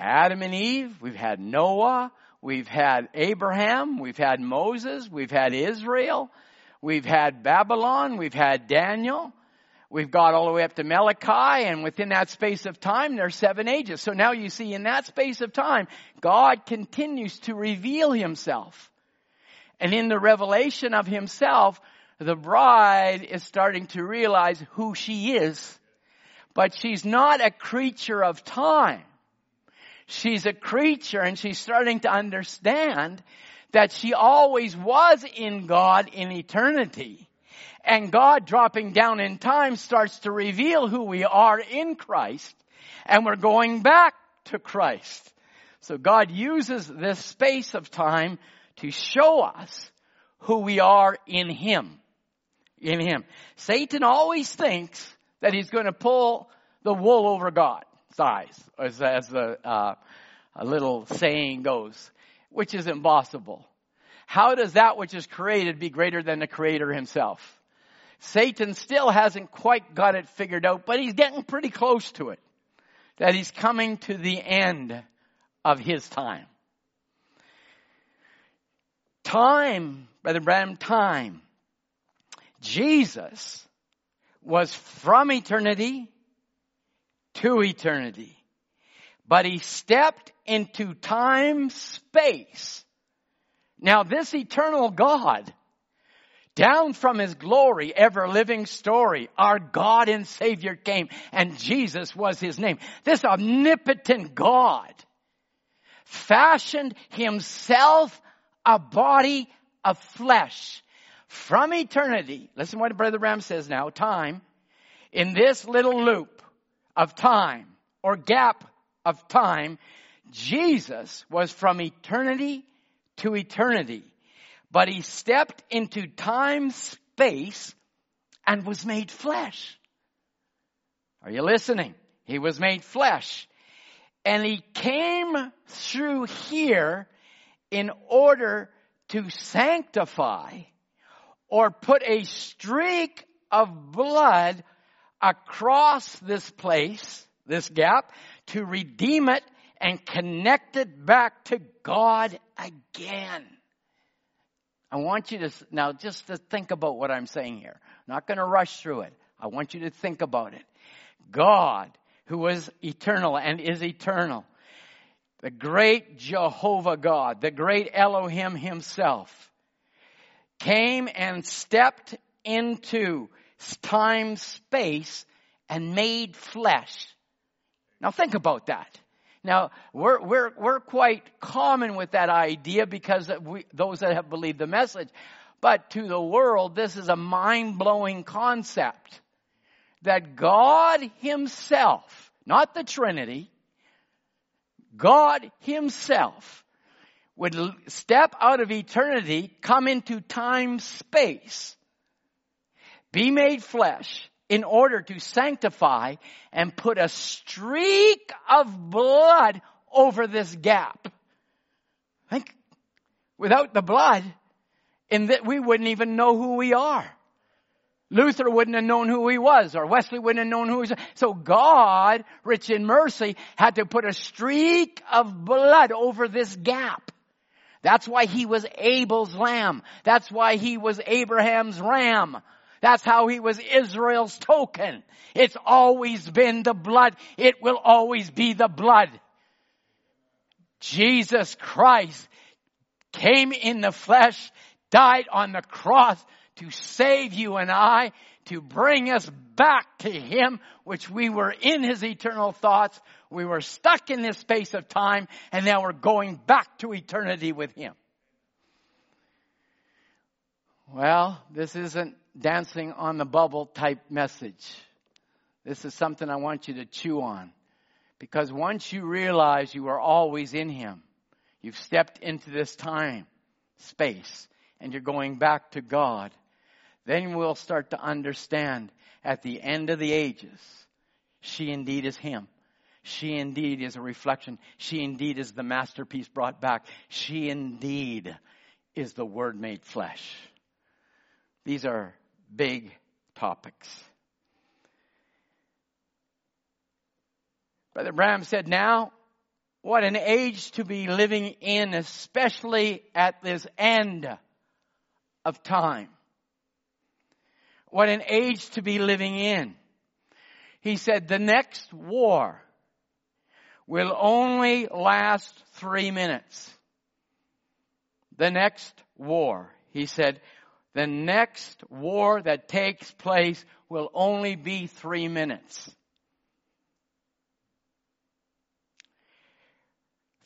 Adam and Eve, we've had Noah, we've had Abraham, we've had Moses, we've had Israel, we've had Babylon, we've had Daniel, We've got all the way up to Malachi, and within that space of time, there's seven ages. So now you see, in that space of time, God continues to reveal Himself. And in the revelation of himself, the bride is starting to realize who she is. But she's not a creature of time. She's a creature and she's starting to understand that she always was in God in eternity. And God dropping down in time starts to reveal who we are in Christ. And we're going back to Christ. So God uses this space of time to show us who we are in Him. In Him. Satan always thinks that he's going to pull the wool over God's eyes, as, as the uh, a little saying goes, which is impossible. How does that which is created be greater than the Creator Himself? Satan still hasn't quite got it figured out, but he's getting pretty close to it. That he's coming to the end of his time. Time, Brother Branham, time. Jesus was from eternity to eternity. But he stepped into time space. Now this eternal God, down from his glory, ever living story, our God and Savior came and Jesus was his name. This omnipotent God fashioned himself a body of flesh from eternity. Listen what Brother Branham says now, time, in this little loop of time or gap of time, Jesus was from eternity to eternity. But he stepped into time space and was made flesh. Are you listening? He was made flesh. And he came through here in order to sanctify or put a streak of blood across this place, this gap, to redeem it and connect it back to God again. I want you to, now just to think about what I'm saying here. I'm not going to rush through it. I want you to think about it. God, who is eternal and is eternal, the great Jehovah God, the great Elohim himself, came and stepped into time, space, and made flesh. Now think about that. Now, we're, we're, we're quite common with that idea because we, those that have believed the message. But to the world, this is a mind-blowing concept. That God Himself, not the Trinity, God Himself would step out of eternity, come into time space, be made flesh in order to sanctify and put a streak of blood over this gap. Think, without the blood, in that we wouldn't even know who we are. Luther wouldn't have known who he was, or Wesley wouldn't have known who he was. So God, rich in mercy, had to put a streak of blood over this gap. That's why he was Abel's lamb. That's why he was Abraham's ram. That's how he was Israel's token. It's always been the blood. It will always be the blood. Jesus Christ came in the flesh, died on the cross to save you and I, to bring us back to Him, which we were in His eternal thoughts. We were stuck in this space of time, and now we're going back to eternity with Him. Well, this isn't dancing on the bubble type message. This is something I want you to chew on. Because once you realize you are always in Him, you've stepped into this time, space, and you're going back to God, then we'll start to understand at the end of the ages, she indeed is Him. She indeed is a reflection. She indeed is the masterpiece brought back. She indeed is the Word made flesh. These are big topics. Brother Branham said, now, what an age to be living in, especially at this end of time. What an age to be living in. He said, the next war will only last three minutes. The next war, he said, the next war that takes place will only be three minutes.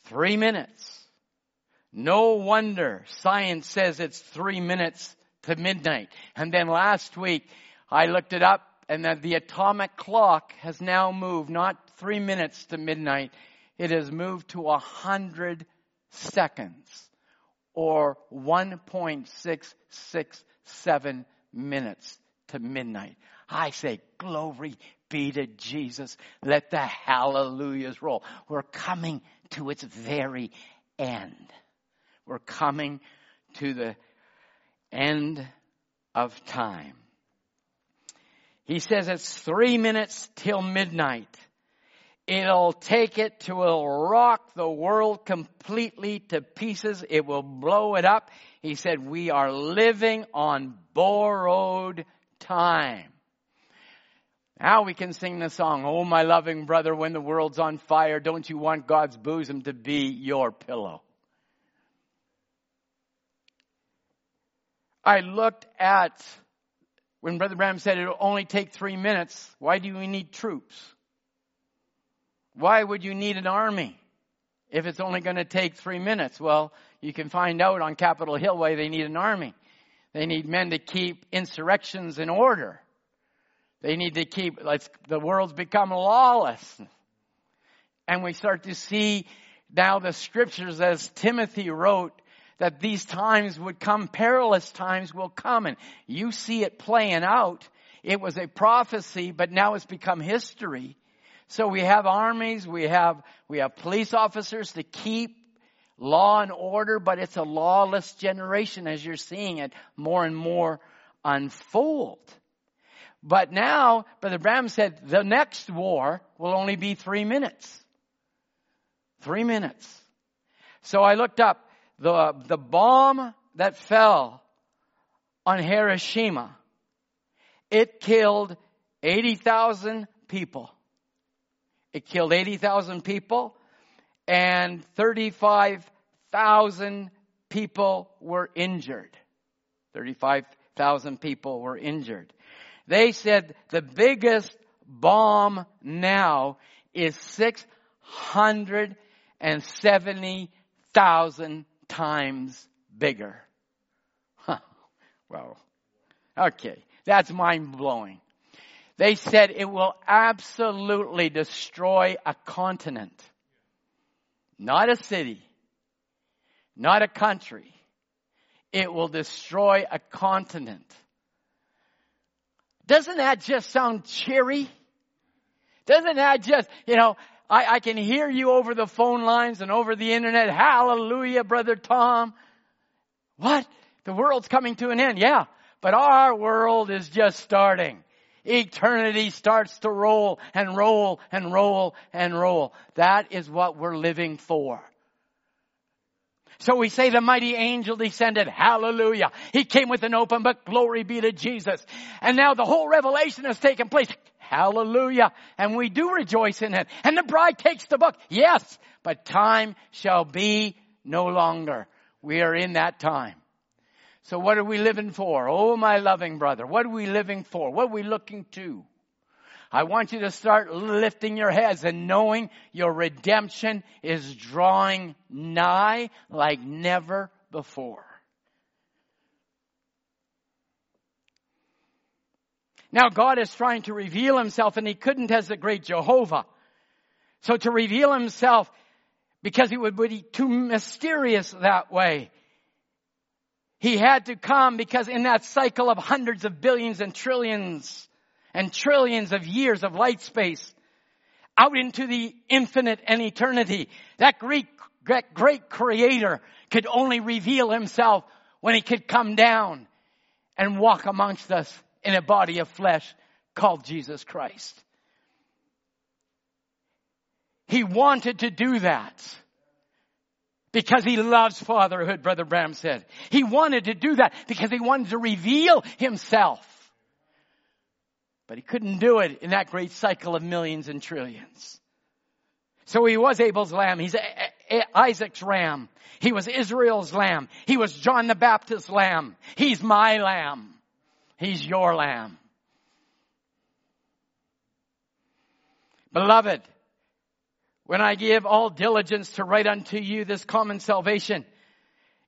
Three minutes. No wonder science says it's three minutes to midnight. And then last week, I looked it up and that the atomic clock has now moved not three minutes to midnight. It has moved to a hundred seconds or 1.667 minutes to midnight. I say, glory be to Jesus. Let the hallelujahs roll. We're coming to its very end. We're coming to the end of time. He says it's three minutes till midnight. It'll take it to, it'll rock the world completely to pieces. It will blow it up. He said, we are living on borrowed time. Now we can sing the song, Oh my loving brother, when the world's on fire, don't you want God's bosom to be your pillow? I looked at when Brother Bram said it'll only take three minutes. Why do we need troops? Why would you need an army if it's only going to take three minutes? Well, you can find out on Capitol Hill why they need an army. They need men to keep insurrections in order. They need to keep, let's, the world's become lawless. And we start to see now the scriptures as Timothy wrote that these times would come, perilous times will come. And you see it playing out. It was a prophecy, but now it's become history. So we have armies, we have, we have police officers to keep law and order, but it's a lawless generation as you're seeing it more and more unfold. But now, Brother Bram said the next war will only be three minutes. Three minutes. So I looked up the, the bomb that fell on Hiroshima. It killed 80,000 people. It killed 80,000 people and 35,000 people were injured. 35,000 people were injured. They said the biggest bomb now is 670,000 times bigger. (laughs) Huh. Well, okay. That's mind blowing. They said it will absolutely destroy a continent. Not a city. Not a country. It will destroy a continent. Doesn't that just sound cheery? Doesn't that just, you know, I, I can hear you over the phone lines and over the internet. Hallelujah, brother Tom. What? The world's coming to an end. Yeah. But our world is just starting. Eternity starts to roll and roll and roll and roll. That is what we're living for. So we say the mighty angel descended. Hallelujah. He came with an open book. Glory be to Jesus. And now the whole revelation has taken place. Hallelujah. And we do rejoice in it. And the bride takes the book. Yes, but time shall be no longer. We are in that time. So what are we living for? Oh, my loving brother. What are we living for? What are we looking to? I want you to start lifting your heads and knowing your redemption is drawing nigh like never before. Now God is trying to reveal himself and he couldn't as the great Jehovah. So to reveal himself, because it would be too mysterious that way, he had to come because in that cycle of hundreds of billions and trillions and trillions of years of light space, out into the infinite and eternity, that great, that great creator could only reveal himself when he could come down and walk amongst us in a body of flesh called Jesus Christ. He wanted to do that. Because he loves fatherhood, Brother Bram said. He wanted to do that because he wanted to reveal himself. But he couldn't do it in that great cycle of millions and trillions. So he was Abel's lamb. He's Isaac's ram. He was Israel's lamb. He was John the Baptist's lamb. He's my lamb. He's your lamb. Beloved, when I give all diligence to write unto you this common salvation,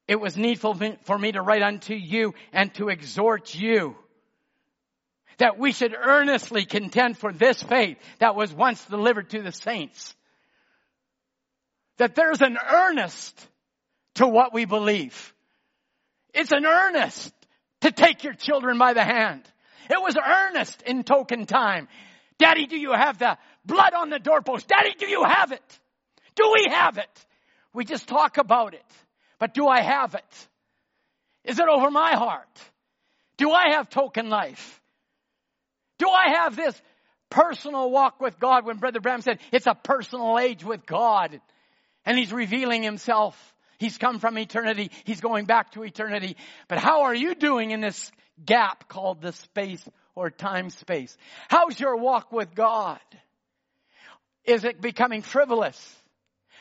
it was needful for me to write unto you and to exhort you that we should earnestly contend for this faith that was once delivered to the saints. That there's an earnest to what we believe. It's an earnest to take your children by the hand. It was earnest in token time. Daddy, do you have the blood on the doorpost? Daddy, do you have it? Do we have it? We just talk about it. But do I have it? Is it over my heart? Do I have token life? Do I have this personal walk with God when Brother Bram said it's a personal age with God and he's revealing himself. He's come from eternity. He's going back to eternity. But how are you doing in this gap called the space or time space? How's your walk with God? Is it becoming frivolous?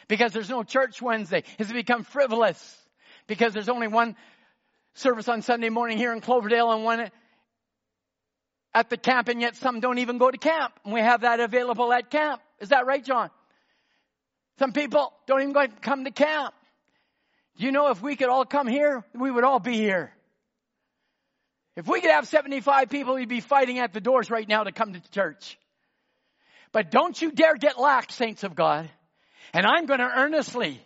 Because there's no church Wednesday. Has it become frivolous? Because there's only one service on Sunday morning here in Cloverdale and one at the camp and yet some don't even go to camp. And we have that available at camp. Is that right, John? Some people don't even go, come to camp. You know, if we could all come here, we would all be here. If we could have 75 people, we'd be fighting at the doors right now to come to church. But don't you dare get lax, saints of God. And I'm going to earnestly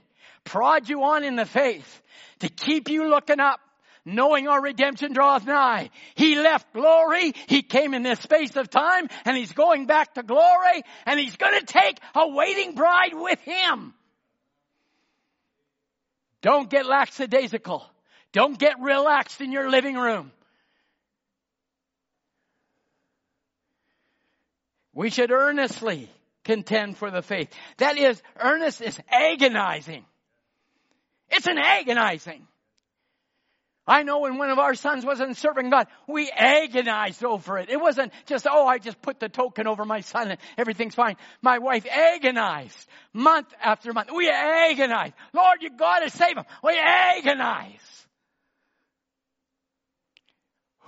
prod you on in the faith to keep you looking up knowing our redemption draweth nigh. He left glory, he came in this space of time, and he's going back to glory, and he's gonna take a waiting bride with him. Don't get lackadaisical. Don't get relaxed in your living room. We should earnestly contend for the faith. That is, earnest is agonizing. It's an agonizing. I know when one of our sons wasn't serving God, we agonized over it. It wasn't just, oh, I just put the token over my son and everything's fine. My wife agonized month after month. We agonized. Lord, you gotta save him. We agonize.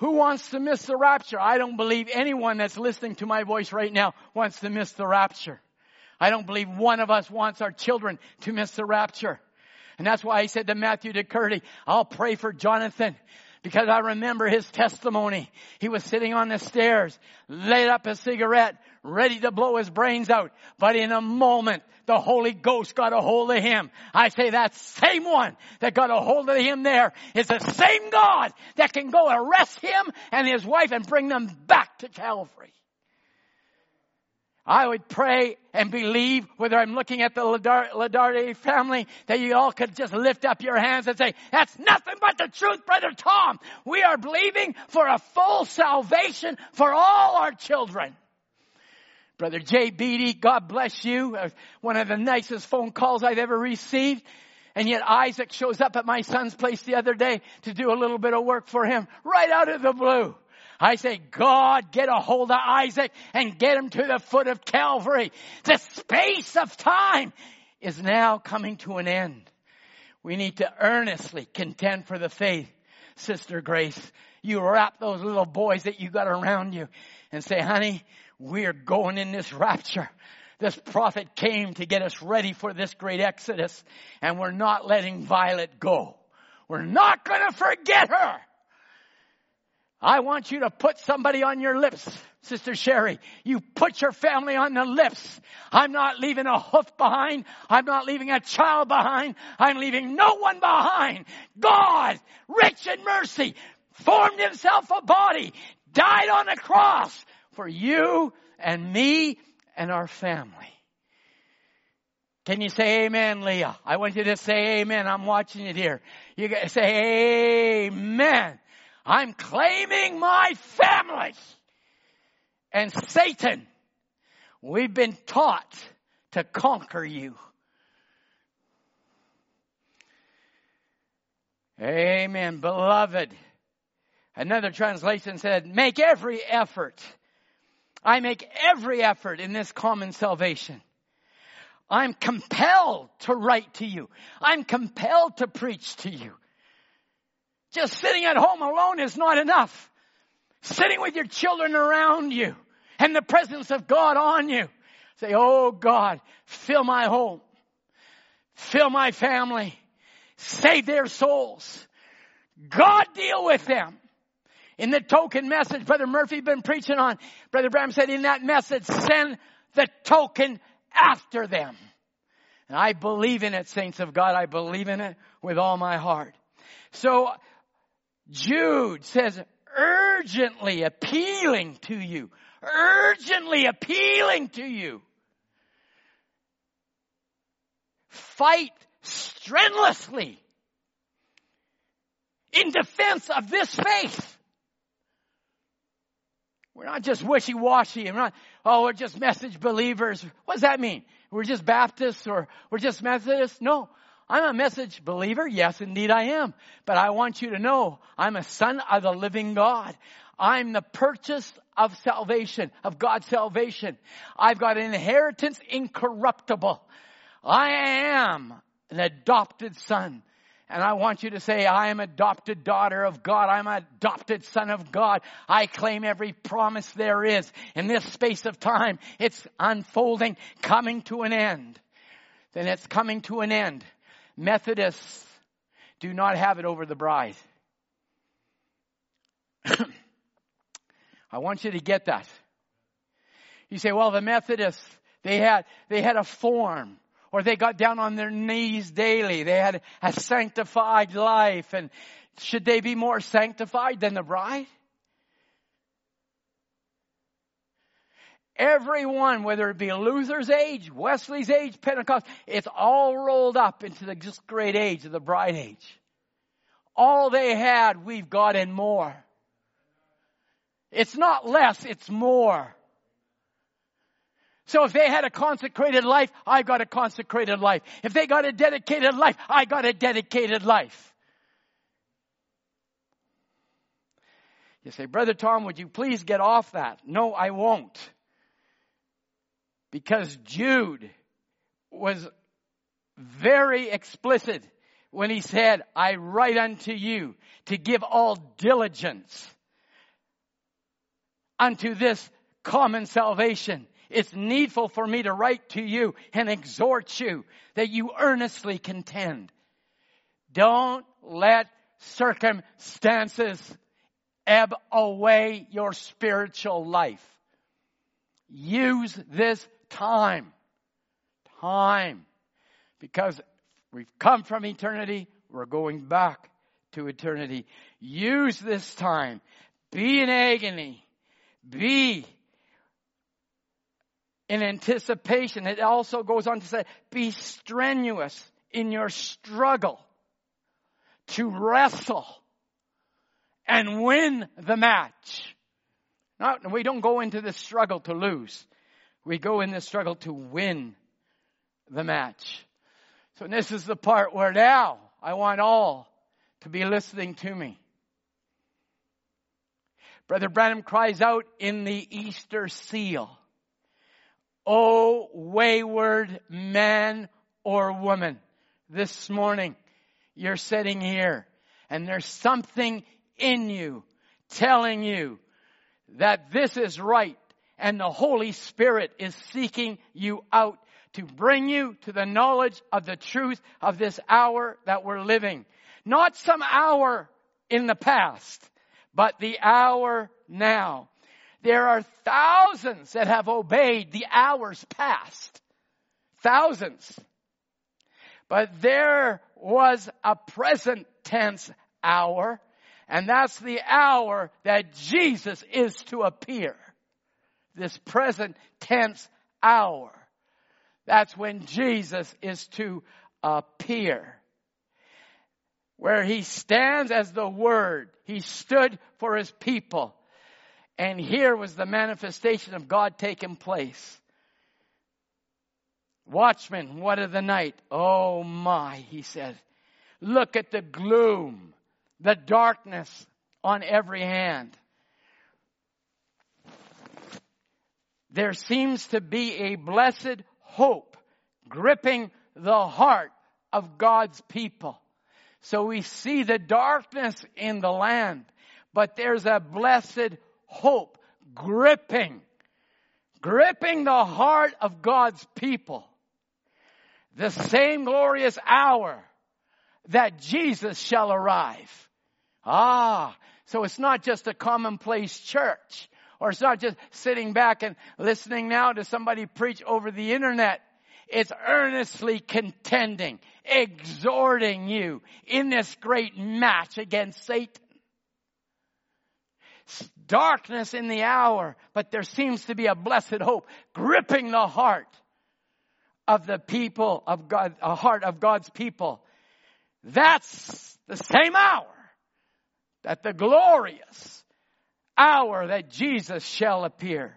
Who wants to miss the rapture? I don't believe anyone that's listening to my voice right now wants to miss the rapture. I don't believe one of us wants our children to miss the rapture. And that's why I said to Matthew DeCurdy, I'll pray for Jonathan because I remember his testimony. He was sitting on the stairs, lit up a cigarette, ready to blow his brains out. But in a moment, the Holy Ghost got a hold of him. I say that same one that got a hold of him there is the same God that can go arrest him and his wife and bring them back to Calvary. I would pray and believe, whether I'm looking at the Ladarde family, that you all could just lift up your hands and say, that's nothing but the truth, Brother Tom. We are believing for a full salvation for all our children. Brother Jay Beatty, God bless you. Uh, one of the nicest phone calls I've ever received. And yet Isaac shows up at my son's place the other day to do a little bit of work for him right out of the blue. I say, God, get a hold of Isaac and get him to the foot of Calvary. The space of time is now coming to an end. We need to earnestly contend for the faith. Sister Grace, you wrap those little boys that you got around you and say, honey, we're going in this rapture. This prophet came to get us ready for this great exodus and we're not letting Violet go. We're not going to forget her. I want you to put somebody on your lips, Sister Sherry. You put your family on the lips. I'm not leaving a hoof behind. I'm not leaving a child behind. I'm leaving no one behind. God, rich in mercy, formed himself a body, died on the cross for you and me and our family. Can you say amen, Leah? I want you to say amen. I'm watching it here. You say amen. I'm claiming my family. And Satan, we've been taught to conquer you. Amen. Beloved. Another translation said, make every effort. I make every effort in this common salvation. I'm compelled to write to you. I'm compelled to preach to you. Just sitting at home alone is not enough. Sitting with your children around you and the presence of God on you. Say, Oh God, fill my home. Fill my family. Save their souls. God deal with them. In the token message Brother Murphy been preaching on, Brother Branham said in that message, send the token after them. And I believe in it, saints of God. I believe in it with all my heart. So Jude says, urgently appealing to you, urgently appealing to you. Fight strenuously in defense of this faith. We're not just wishy-washy. We're not, oh, we're just message believers. What does that mean? We're just Baptists or we're just Methodists? No. I'm a message believer. Yes, indeed I am. But I want you to know I'm a son of the living God. I'm the purchase of salvation, of God's salvation. I've got an inheritance incorruptible. I am an adopted son. And I want you to say, I am adopted daughter of God. I'm adopted son of God. I claim every promise there is. In this space of time, it's unfolding, coming to an end. Then it's coming to an end. Methodists do not have it over the bride. (clears throat) I want you to get that. You say, well, the Methodists, they had, they had a form or they got down on their knees daily. They had a sanctified life and should they be more sanctified than the bride? Everyone, whether it be Luther's age, Wesley's age, Pentecost, it's all rolled up into the just great age of the bride age. All they had, we've got and more. It's not less, it's more. So if they had a consecrated life, I got a consecrated life. If they got a dedicated life, I got a dedicated life. You say, Brother Tom, would you please get off that? No, I won't. Because Jude was very explicit when he said, I write unto you to give all diligence unto this common salvation. It's needful for me to write to you and exhort you that you earnestly contend. Don't let circumstances ebb away your spiritual life. Use this time. Time. Because we've come from eternity, we're going back to eternity. Use this time. Be in agony. Be in anticipation. It also goes on to say, be strenuous in your struggle to wrestle and win the match. Not, we don't go into the struggle to lose. We go in the struggle to win the match. So this is the part where now I want all to be listening to me. Brother Branham cries out in the Easter seal. Oh, wayward man or woman, this morning you're sitting here and there's something in you telling you that this is right and the Holy Spirit is seeking you out to bring you to the knowledge of the truth of this hour that we're living. Not some hour in the past, but the hour now. There are thousands that have obeyed the hours past. Thousands. But there was a present tense hour, and that's the hour that Jesus is to appear this present tense hour. That's when Jesus is to appear. Where he stands as the Word. He stood for his people. And here was the manifestation of God taking place. Watchman, what of the night? Oh my, he said. Look at the gloom, the darkness on every hand. there seems to be a blessed hope gripping the heart of God's people. So we see the darkness in the land, but there's a blessed hope gripping, gripping the heart of God's people. The same glorious hour that Jesus shall arrive. Ah, so it's not just a commonplace church. Or it's not just sitting back and listening now to somebody preach over the internet. It's earnestly contending, exhorting you in this great match against Satan. Darkness in the hour, but there seems to be a blessed hope gripping the heart of the people of God, a heart of God's people. That's the same hour that the glorious hour that Jesus shall appear.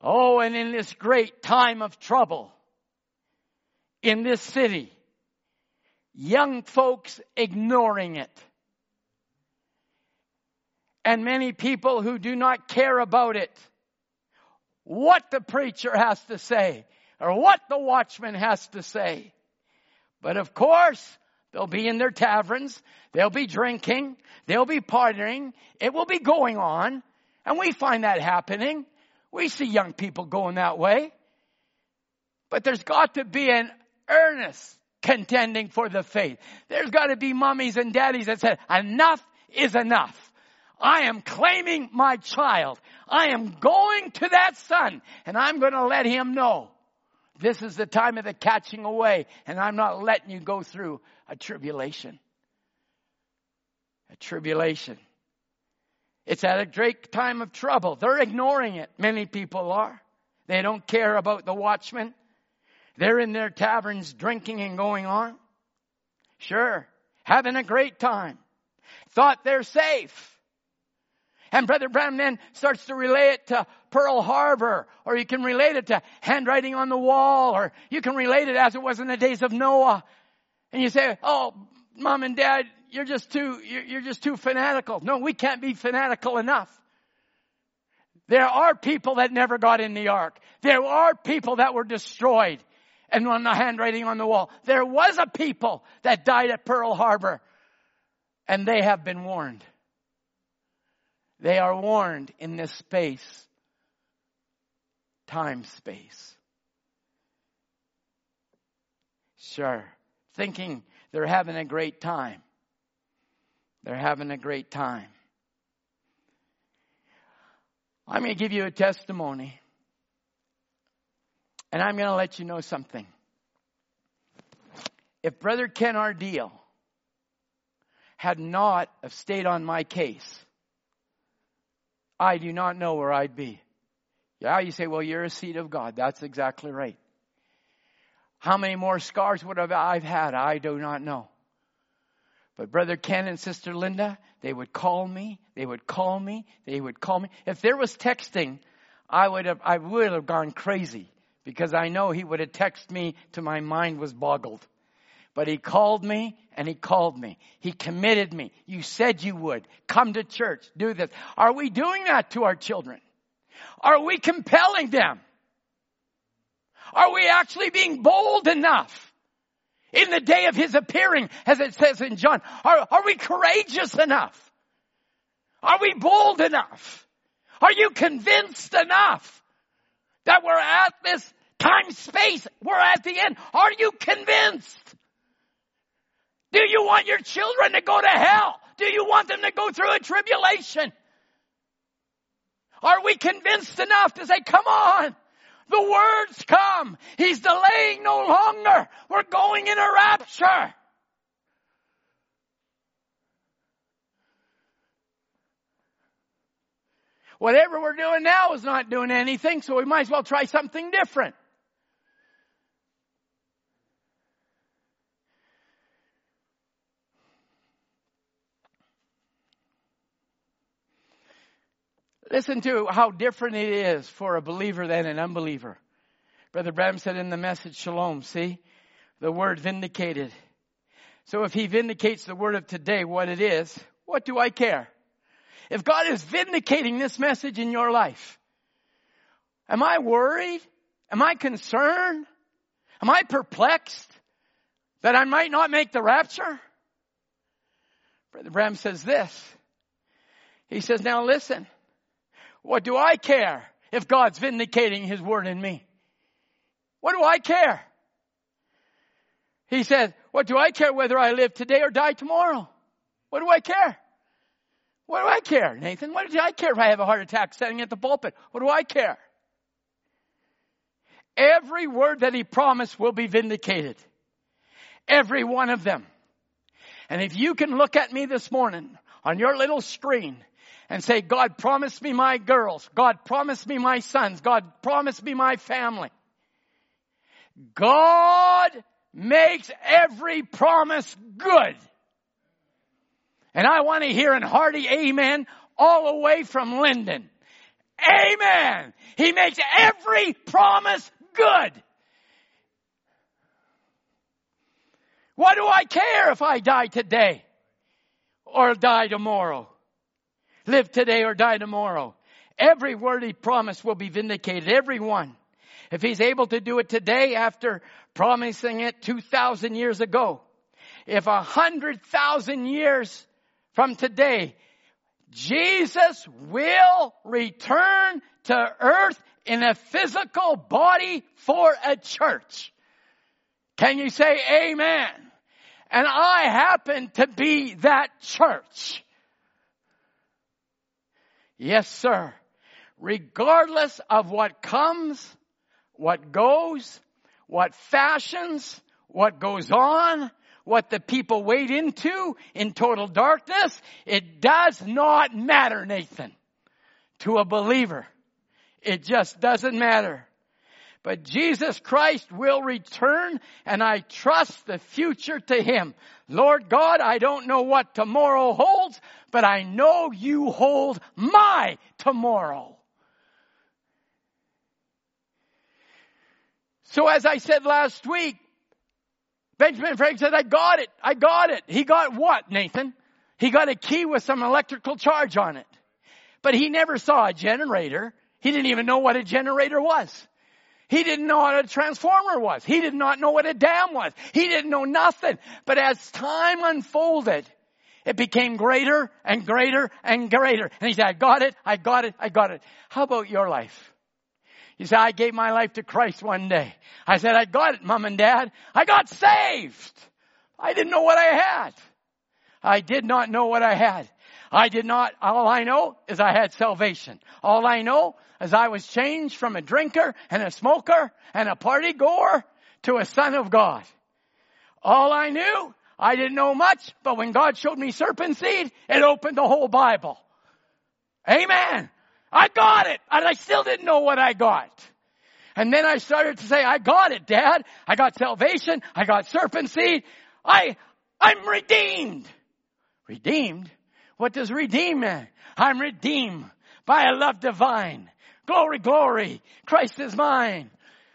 Oh, and in this great time of trouble in this city, young folks ignoring it. And many people who do not care about it. What the preacher has to say or what the watchman has to say. But of course, they'll be in their taverns, they'll be drinking, they'll be partying, it will be going on, and we find that happening. We see young people going that way. But there's got to be an earnest contending for the faith. There's got to be mummies and daddies that said, enough is enough. I am claiming my child. I am going to that son and I'm going to let him know this is the time of the catching away and I'm not letting you go through a tribulation. A tribulation. It's at a great time of trouble. They're ignoring it. Many people are. They don't care about the watchmen. They're in their taverns drinking and going on. Sure. Having a great time. Thought they're safe. And Brother Branham then starts to relay it to Pearl Harbor, or you can relate it to handwriting on the wall, or you can relate it as it was in the days of Noah. And you say, oh, mom and dad, you're just too, you're just too fanatical. No, we can't be fanatical enough. There are people that never got in the ark. There are people that were destroyed and on the handwriting on the wall. There was a people that died at Pearl Harbor and they have been warned. They are warned in this space, time space. Sure. Thinking they're having a great time. They're having a great time. I'm going to give you a testimony. And I'm going to let you know something. If Brother Ken Ardeal had not have stayed on my case, I do not know where I'd be. Yeah, you say, well, you're a seed of God. That's exactly right. How many more scars would have I had? I do not know. But Brother Ken and Sister Linda, they would call me, they would call me, they would call me. If there was texting, I would have, I would have gone crazy because I know he would have texted me till my mind was boggled. But he called me and he called me. He committed me. You said you would. Come to church. Do this. Are we doing that to our children? Are we compelling them? Are we actually being bold enough? In the day of his appearing, as it says in John, are, are we courageous enough? Are we bold enough? Are you convinced enough that we're at this time space? We're at the end. Are you convinced? Do you want your children to go to hell? Do you want them to go through a tribulation? Are we convinced enough to say, come on, the words come. He's delaying no longer. We're going in a rapture. Whatever we're doing now is not doing anything, so we might as well try something different. Listen to how different it is for a believer than an unbeliever. Brother Bram said in the message, Shalom, see? The word vindicated. So if he vindicates the word of today, what it is, what do I care? If God is vindicating this message in your life, am I worried? Am I concerned? Am I perplexed that I might not make the rapture? Brother Branham says this. He says, now listen, what do I care if God's vindicating His word in me? What do I care? He said, what do I care whether I live today or die tomorrow? What do I care? What do I care, Nathan? What do I care if I have a heart attack sitting at the pulpit? What do I care? Every word that he promised will be vindicated. Every one of them. And if you can look at me this morning on your little screen and say, God promised me my girls. God promised me my sons. God promised me my family. God makes every promise good. And I want to hear an hearty amen all the way from Linden. Amen. He makes every promise good. What do I care if I die today or die tomorrow? Live today or die tomorrow. Every word he promised will be vindicated. Every one. If he's able to do it today after promising it 2,000 years ago, if a hundred thousand years from today, Jesus will return to earth in a physical body for a church. Can you say amen? And I happen to be that church. Yes, sir. Regardless of what comes, what goes, what fashions, what goes on, what the people wade into in total darkness, it does not matter, Nathan, to a believer. It just doesn't matter. But Jesus Christ will return and I trust the future to Him. Lord God, I don't know what tomorrow holds, but I know you hold my tomorrow. So as I said last week, Benjamin Franklin said, I got it. I got it. He got what, Nathan? He got a key with some electrical charge on it. But he never saw a generator. He didn't even know what a generator was. He didn't know what a transformer was. He did not know what a dam was. He didn't know nothing. But as time unfolded, it became greater and greater and greater. And he said, I got it, I got it, I got it. How about your life? He said, I gave my life to Christ one day. I said, I got it, mom and dad. I got saved. I didn't know what I had. I did not know what I had. I did not, all I know is I had salvation. All I know is I was changed from a drinker and a smoker and a party goer to a son of God. All I knew, I didn't know much, but when God showed me serpent seed, it opened the whole Bible. Amen. I got it. And I still didn't know what I got. And then I started to say, I got it, dad. I got salvation. I got serpent seed. I, I'm redeemed. Redeemed? What does redeem mean? I'm redeemed by a love divine. Glory, glory. Christ is mine.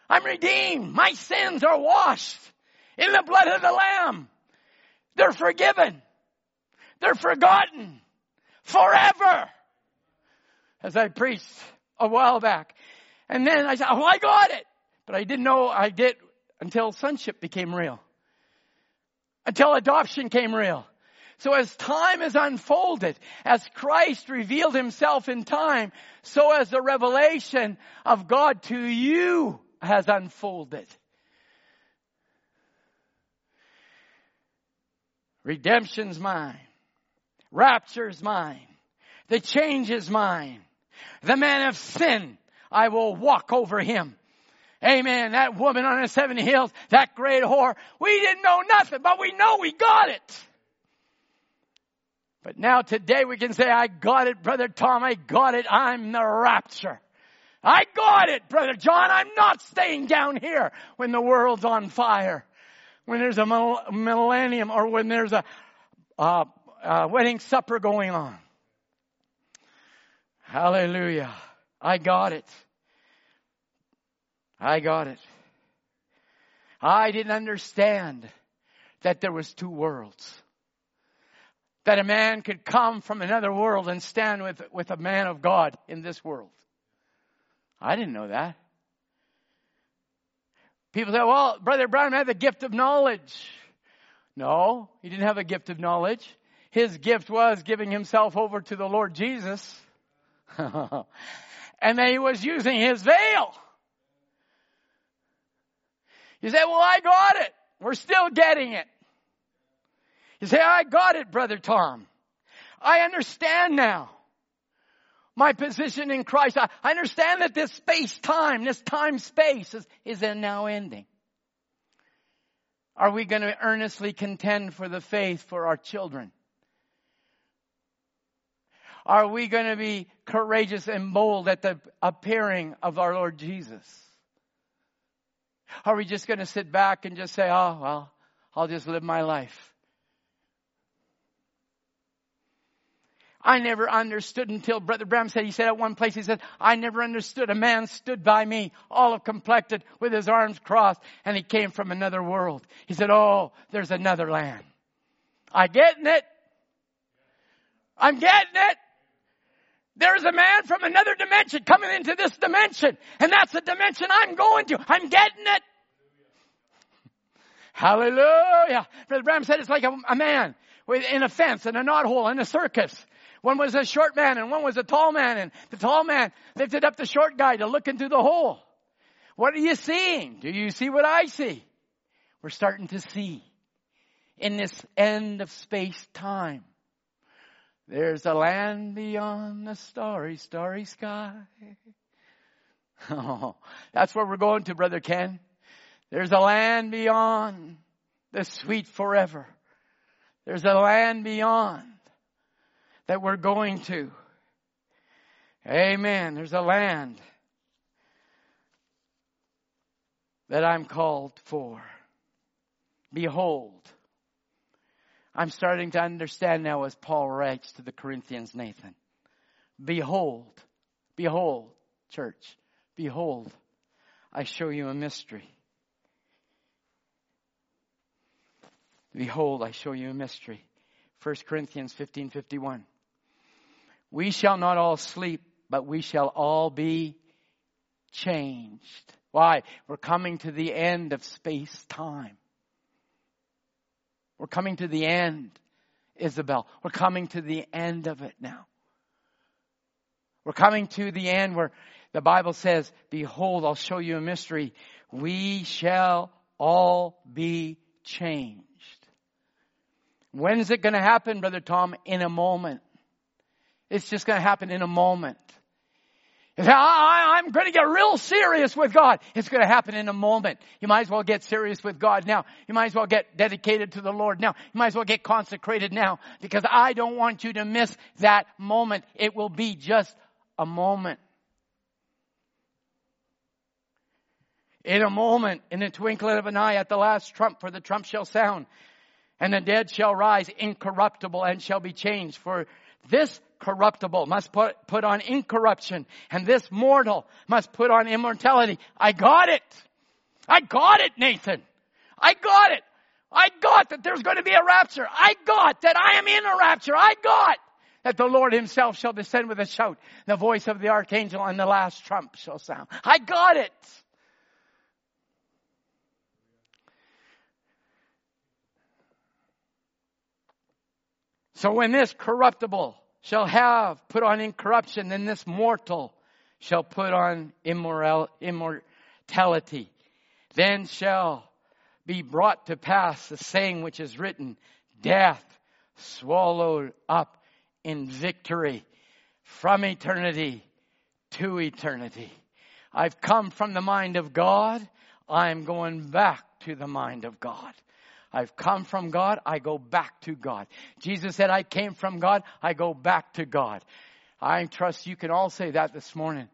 I'm redeemed. My sins are washed in the blood of the Lamb. They're forgiven. They're forgotten forever as I preached a while back. And then I said, oh, I got it. But I didn't know I did until sonship became real. Until adoption came real. So as time is unfolded, as Christ revealed himself in time, so as the revelation of God to you has unfolded. Redemption's mine. Rapture's mine. The change is mine. The man of sin, I will walk over him. Amen. That woman on the seven hills, that great whore, we didn't know nothing, but we know we got it. But now today we can say, I got it, Brother Tom, I got it, I'm the rapture. I got it, Brother John, I'm not staying down here when the world's on fire. When there's a millennium or when there's a, a, a wedding supper going on. Hallelujah. I got it. I got it. I didn't understand that there was two worlds. That a man could come from another world and stand with, with a man of God in this world. I didn't know that. People say, well, Brother Branham had the gift of knowledge. No, he didn't have a gift of knowledge. His gift was giving himself over to the Lord Jesus (laughs) and then he was using his veil. You say, well, I got it. We're still getting it. You say, I got it, Brother Tom. I understand now my position in Christ. I, I understand that this space time, this time space is, is now ending. Are we going to earnestly contend for the faith for our children? Are we going to be courageous and bold at the appearing of our Lord Jesus? Are we just going to sit back and just say, oh, well, I'll just live my life? I never understood until Brother Bram said, he said at one place, he said, I never understood. A man stood by me, olive complected, with his arms crossed, and he came from another world. He said, oh, there's another land. I getting it. I'm getting it. There's a man from another dimension coming into this dimension, and that's the dimension I'm going to. I'm getting it. (laughs) Hallelujah. Brother Branham said it's like a, a man with, in a fence and a knothole in a circus. One was a short man and one was a tall man and the tall man lifted up the short guy to look into the hole. What are you seeing? Do you see what I see? We're starting to see in this end of space time. There's a land beyond the starry, starry sky. (laughs) Oh, that's where we're going to, Brother Ken. There's a land beyond the sweet forever. There's a land beyond that we're going to. Amen. There's a land that I'm called for. Behold. I'm starting to understand now as Paul writes to the Corinthians, Nathan. Behold, behold, church, behold, I show you a mystery. Behold, I show you a mystery. 1 Corinthians 15, 51. We shall not all sleep, but we shall all be changed. Why? We're coming to the end of space time. We're coming to the end, Isabel. We're coming to the end of it now. We're coming to the end where the Bible says, Behold, I'll show you a mystery. We shall all be changed. When is it going to happen, Brother Tom? In a moment. It's just going to happen in a moment. I, am going to get real serious with God. It's going to happen in a moment. You might as well get serious with God now. You might as well get dedicated to the Lord now. You might as well get consecrated now because I don't want you to miss that moment. It will be just a moment. In a moment, in the twinkling of an eye at the last trump, for the trump shall sound and the dead shall rise incorruptible and shall be changed. For this corruptible must put, put on incorruption and this mortal must put on immortality. I got it. I got it, Nathan. I got it. I got that there's going to be a rapture. I got that I am in a rapture. I got that the Lord himself shall descend with a shout, the voice of the archangel and the last trump shall sound. I got it. So when this corruptible shall have put on incorruption, then this mortal shall put on immoral, immortality. Then shall be brought to pass the saying which is written, death swallowed up in victory from eternity to eternity. I've come from the mind of God. I'm going back to the mind of God. I've come from God, I go back to God. Jesus said, I came from God, I go back to God. I trust you can all say that this morning.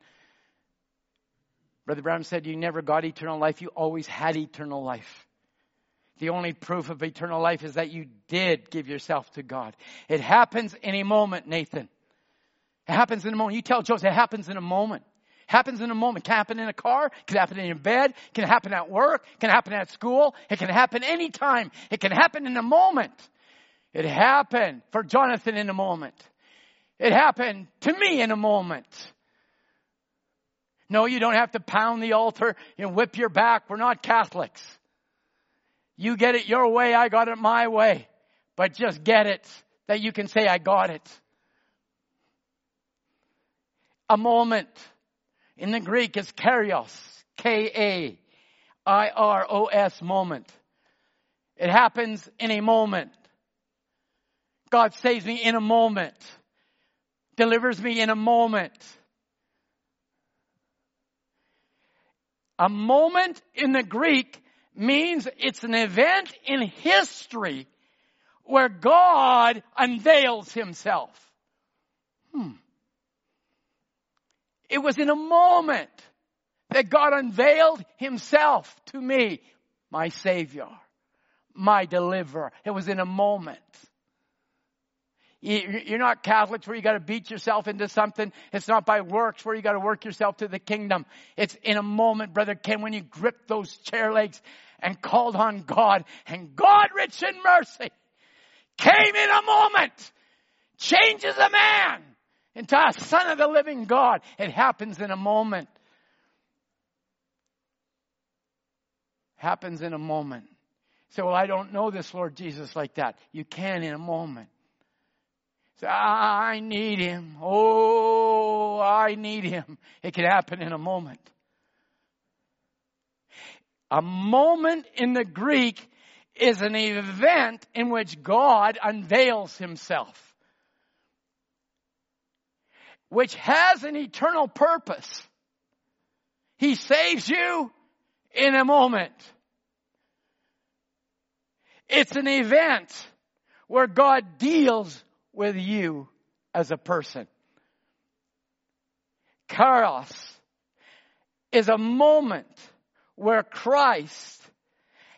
Brother Brown said, You never got eternal life, you always had eternal life. The only proof of eternal life is that you did give yourself to God. It happens in a moment, Nathan. It happens in a moment. You tell Joseph, it happens in a moment. Happens in a moment. Can happen in a car. Can happen in your bed. Can happen at work. Can happen at school. It can happen anytime. It can happen in a moment. It happened for Jonathan in a moment. It happened to me in a moment. No, you don't have to pound the altar and whip your back. We're not Catholics. You get it your way, I got it my way. But just get it that you can say, I got it. A moment. In the Greek, it's kairos, K-A-I-R-O-S moment. It happens in a moment. God saves me in a moment. Delivers me in a moment. A moment in the Greek means it's an event in history where God unveils himself. Hmm. It was in a moment that God unveiled himself to me, my savior, my deliverer. It was in a moment. You're not Catholics where you got to beat yourself into something. It's not by works where you got to work yourself to the kingdom. It's in a moment, brother Ken, when you gripped those chair legs and called on God and God rich in mercy came in a moment, changes a man into a son of the living God. It happens in a moment. Happens in a moment. So, well, I don't know this Lord Jesus like that. You can in a moment. Say, I need him. Oh, I need him. It can happen in a moment. A moment in the Greek is an event in which God unveils himself, which has an eternal purpose. He saves you in a moment. It's an event where God deals with you as a person. Kairos is a moment where Christ,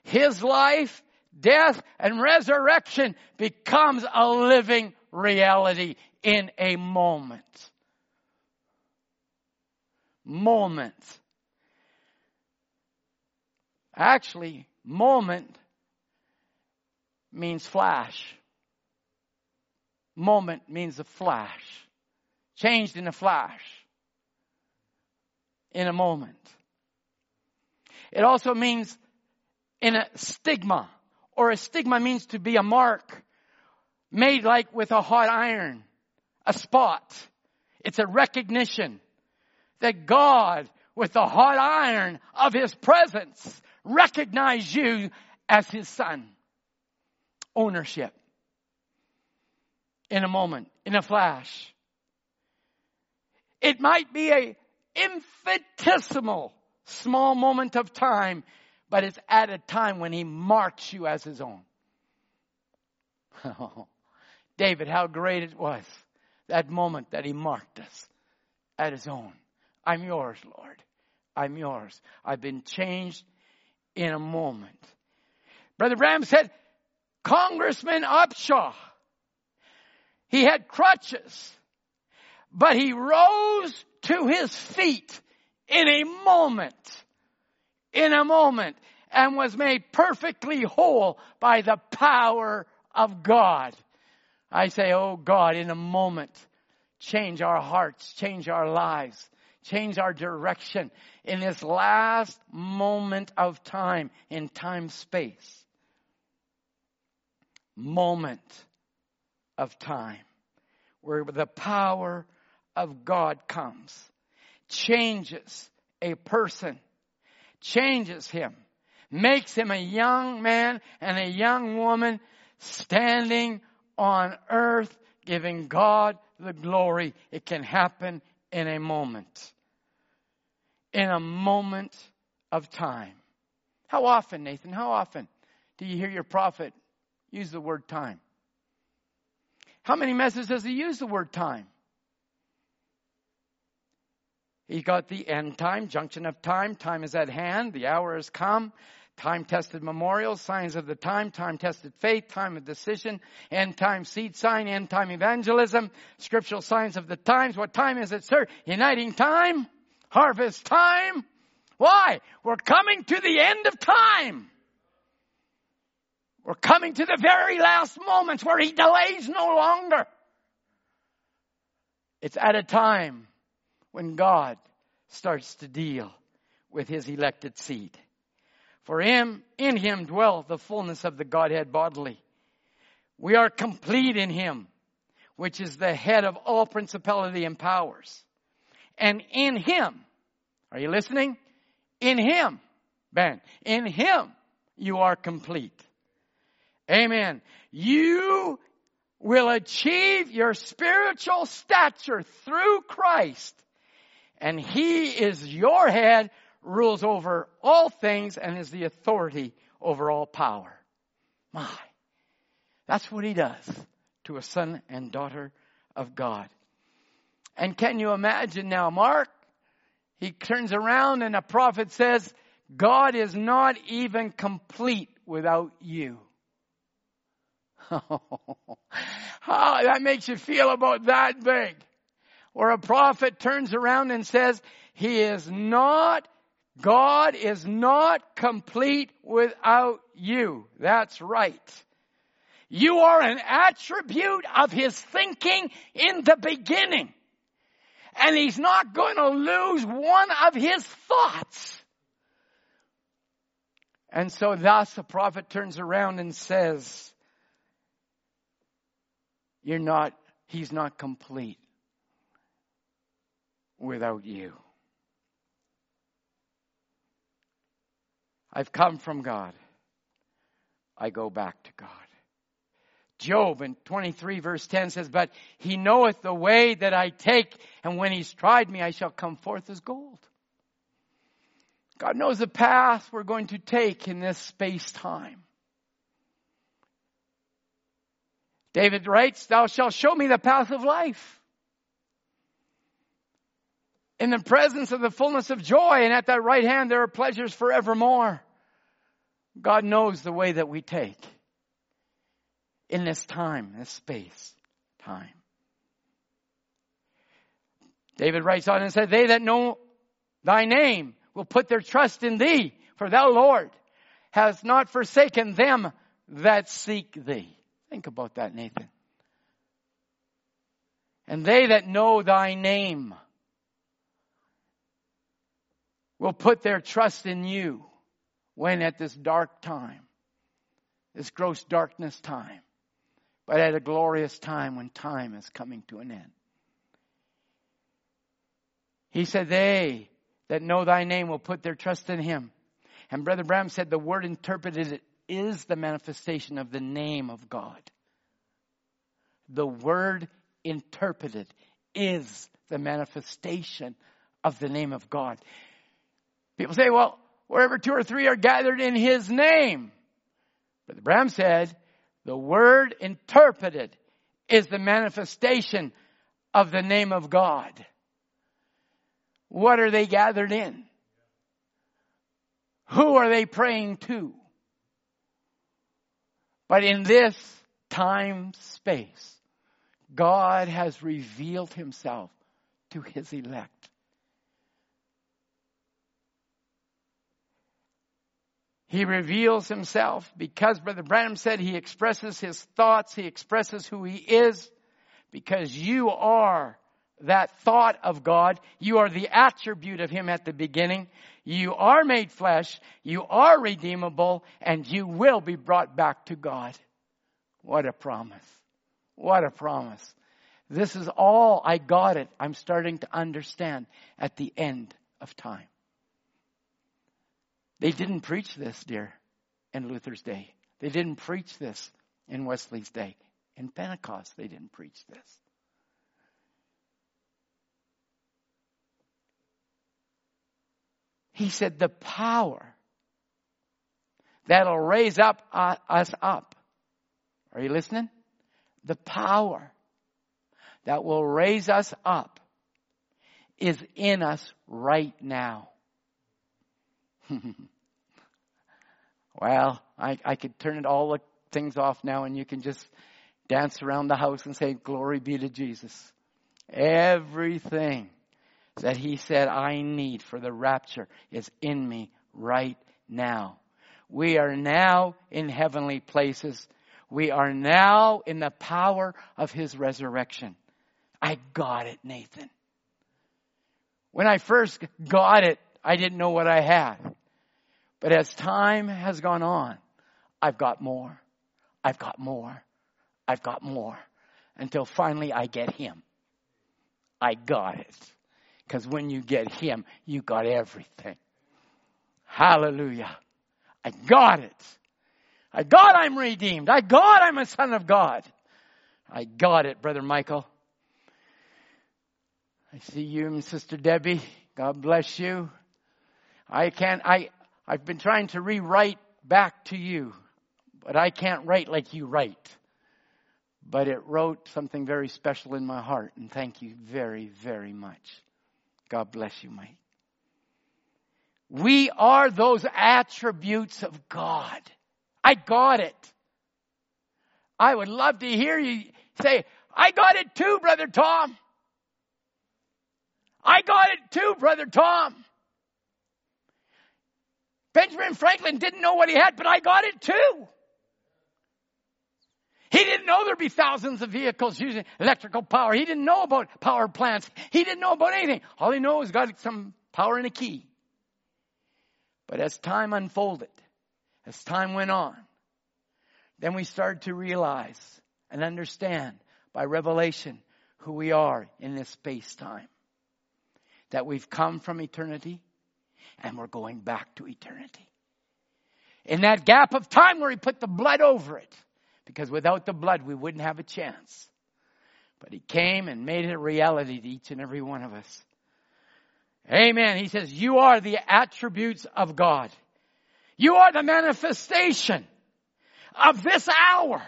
His life, death, and resurrection becomes a living reality in a moment. Moment. Actually, moment means flash. Moment means a flash. Changed in a flash. In a moment. It also means in a stigma, or a stigma means to be a mark made like with a hot iron, a spot. It's a recognition that God, with the hot iron of His presence, recognized you as His son. Ownership in a moment, in a flash. It might be a infinitesimal small moment of time, but it's at a time when he marks you as his own. (laughs) David, how great it was that moment that he marked us at his own. I'm yours, Lord. I'm yours. I've been changed in a moment. Brother Branham said, Congressman Upshaw he had crutches, but he rose to his feet in a moment, in a moment, and was made perfectly whole by the power of God. I say, oh God, in a moment, change our hearts, change our lives, change our direction in this last moment of time, in time space. Moment of time where the power of God comes, changes a person, changes him, makes him a young man and a young woman standing on earth giving God the glory. It can happen in a moment. In a moment of time. How often, Nathan, how often do you hear your prophet use the word time? How many messages does he use the word time? He got the end time, junction of time, time is at hand, the hour has come, time tested memorials, signs of the time, time tested faith, time of decision, end time seed sign, end time evangelism, scriptural signs of the times. What time is it, sir? Uniting time, harvest time. Why? We're coming to the end of time. We're coming to the very last moments where he delays no longer. It's at a time when God starts to deal with his elected seed. For him, in him dwell the fullness of the Godhead bodily. We are complete in him, which is the head of all principality and powers. And in him, are you listening? In him, Ben, in him you are complete. Amen. You will achieve your spiritual stature through Christ. And He is your head, rules over all things, and is the authority over all power. My. That's what He does to a son and daughter of God. And can you imagine now, Mark? He turns around and a prophet says, God is not even complete without you. (laughs) How that makes you feel about that big. Or a prophet turns around and says, He is not, God is not complete without you. That's right. You are an attribute of His thinking in the beginning. And He's not going to lose one of His thoughts. And so thus the prophet turns around and says, you're not, he's not complete without you. I've come from God. I go back to God. Job in 23 verse 10 says, But he knoweth the way that I take, and when he's tried me, I shall come forth as gold. God knows the path we're going to take in this space time. David writes, Thou shalt show me the path of life. In the presence of the fullness of joy, and at thy right hand there are pleasures forevermore. God knows the way that we take in this time, this space, time. David writes on and said, They that know thy name will put their trust in thee, for thou, Lord, hast not forsaken them that seek thee. Think about that, Nathan. And they that know thy name will put their trust in you when at this dark time, this gross darkness time, but at a glorious time when time is coming to an end. He said, They that know thy name will put their trust in him. And Brother Branham said the word interpreted is the manifestation of the name of God. The word interpreted is the manifestation of the name of God. People say, well, wherever two or three are gathered in his name. But Branham said, the word interpreted is the manifestation of the name of God. What are they gathered in? Who are they praying to? But in this time space, God has revealed himself to his elect. He reveals himself because Brother Branham said he expresses his thoughts, he expresses who he is, because you are that thought of God. You are the attribute of Him at the beginning. You are made flesh. You are redeemable and you will be brought back to God. What a promise. What a promise. This is all I got it. I'm starting to understand at the end of time. They didn't preach this, dear, in Luther's day. They didn't preach this in Wesley's day. In Pentecost, they didn't preach this. He said, the power that'll raise up uh, us up. Are you listening? The power that will raise us up is in us right now. (laughs) well, I, I could turn it all the things off now and you can just dance around the house and say, glory be to Jesus. Everything that he said I need for the rapture is in me right now. We are now in heavenly places. We are now in the power of his resurrection. I got it, Nathan. When I first got it, I didn't know what I had. But as time has gone on, I've got more. I've got more. I've got more. Until finally I get him. I got it. Because when you get Him, you got everything. Hallelujah. I got it. I got I'm redeemed. I got I'm a son of God. I got it, Brother Michael. I see you and Sister Debbie. God bless you. I can't, I, I've been trying to rewrite back to you, but I can't write like you write. but it wrote something very special in my heart. And thank you very, very much. God bless you, Mike. We are those attributes of God. I got it. I would love to hear you say, I got it too, Brother Tom. I got it too, Brother Tom. Benjamin Franklin didn't know what he had, but I got it too. He didn't know there'd be thousands of vehicles using electrical power. He didn't know about power plants. He didn't know about anything. All he knows is got some power and a key. But as time unfolded, as time went on, then we started to realize and understand by revelation who we are in this space time. That we've come from eternity and we're going back to eternity. In that gap of time where he put the blood over it, because without the blood we wouldn't have a chance. But he came and made it a reality to each and every one of us. Amen. He says, you are the attributes of God. You are the manifestation of this hour.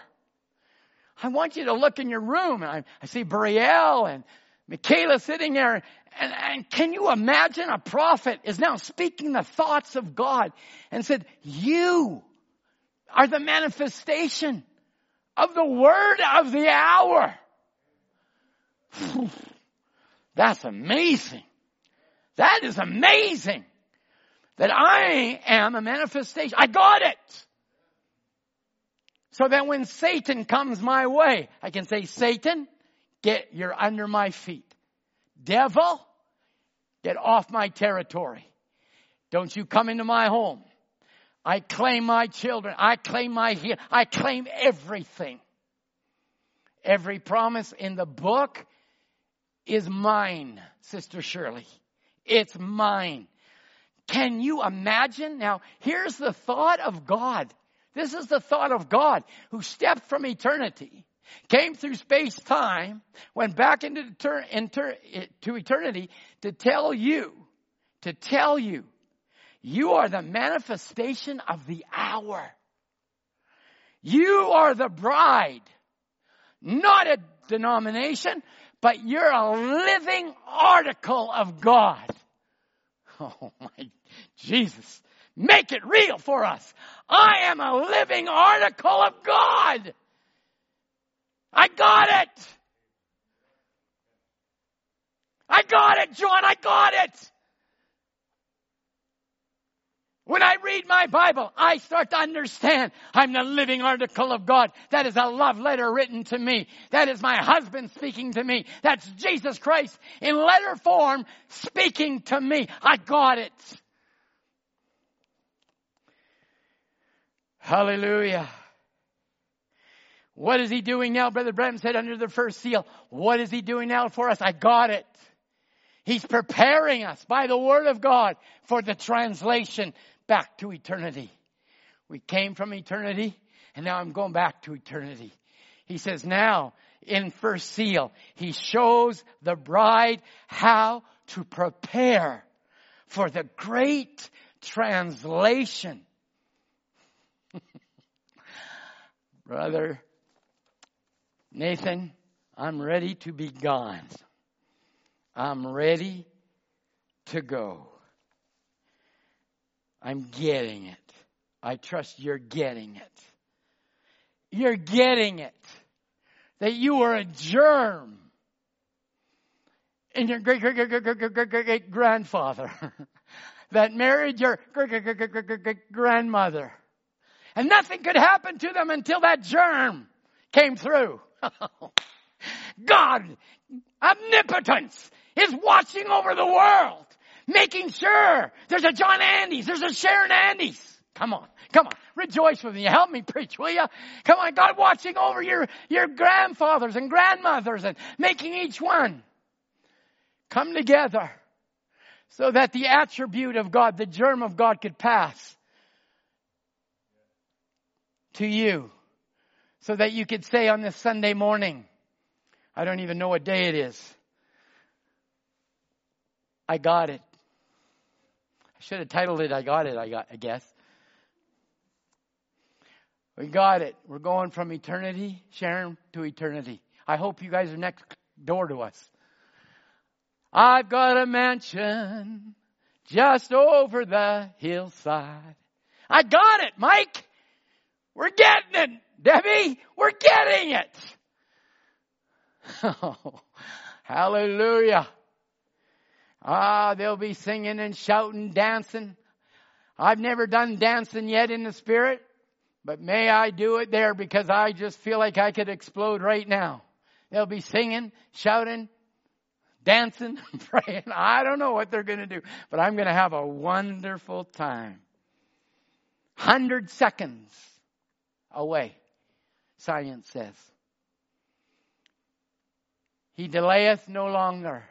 I want you to look in your room. I, I see Buriel and Michaela sitting there. And, and can you imagine a prophet is now speaking the thoughts of God and said, you are the manifestation of the word of the hour. That's amazing. That is amazing. That I am a manifestation. I got it. So that when Satan comes my way, I can say, Satan, get, you're under my feet. Devil, get off my territory. Don't you come into my home. I claim my children. I claim my heal. I claim everything. Every promise in the book is mine, Sister Shirley. It's mine. Can you imagine? Now, here's the thought of God. This is the thought of God who stepped from eternity, came through space time, went back into inter, to eternity to tell you, to tell you, you are the manifestation of the hour. You are the bride, not a denomination, but you're a living article of God. (laughs) Oh my Jesus. Make it real for us. I am a living article of God. I got it. I got it, John. I got it. When I read my Bible, I start to understand I'm the living article of God. That is a love letter written to me. That is my husband speaking to me. That's Jesus Christ in letter form speaking to me. I got it. Hallelujah. What is he doing now? Brother Branham said under the first seal. What is he doing now for us? I got it. He's preparing us by the word of God for the translation back to eternity. We came from eternity and now I'm going back to eternity. He says now in first seal, he shows the bride how to prepare for the great translation (laughs) Brother Nathan, I'm ready to be gone. I'm ready to go. I'm getting it. I trust you're getting it. You're getting it. That you were a germ in your great great great great great great great grandfather that married your great great great great great grandmother and nothing could happen to them until that germ came through. (laughs) God, omnipotence, is watching over the world, making sure there's a John Andes, there's a Sharon Andes. Come on, come on, rejoice with me. Help me preach, will you? Come on, God watching over your, your grandfathers and grandmothers and making each one come together so that the attribute of God, the germ of God could pass to you so that you could say on this Sunday morning, I don't even know what day it is. I got it. I should have titled it, I got it, I got, I guess. We got it. We're going from eternity, Sharon, to eternity. I hope you guys are next door to us. I've got a mansion just over the hillside. I got it, Mike. We're getting it. Debbie, we're getting it. (laughs) Oh, hallelujah. Ah, they'll be singing and shouting, dancing. I've never done dancing yet in the spirit, but may I do it there because I just feel like I could explode right now. They'll be singing, shouting, dancing, (laughs) praying. I don't know what they're going to do, but I'm going to have a wonderful time. Hundred seconds away, science says. He delayeth no longer,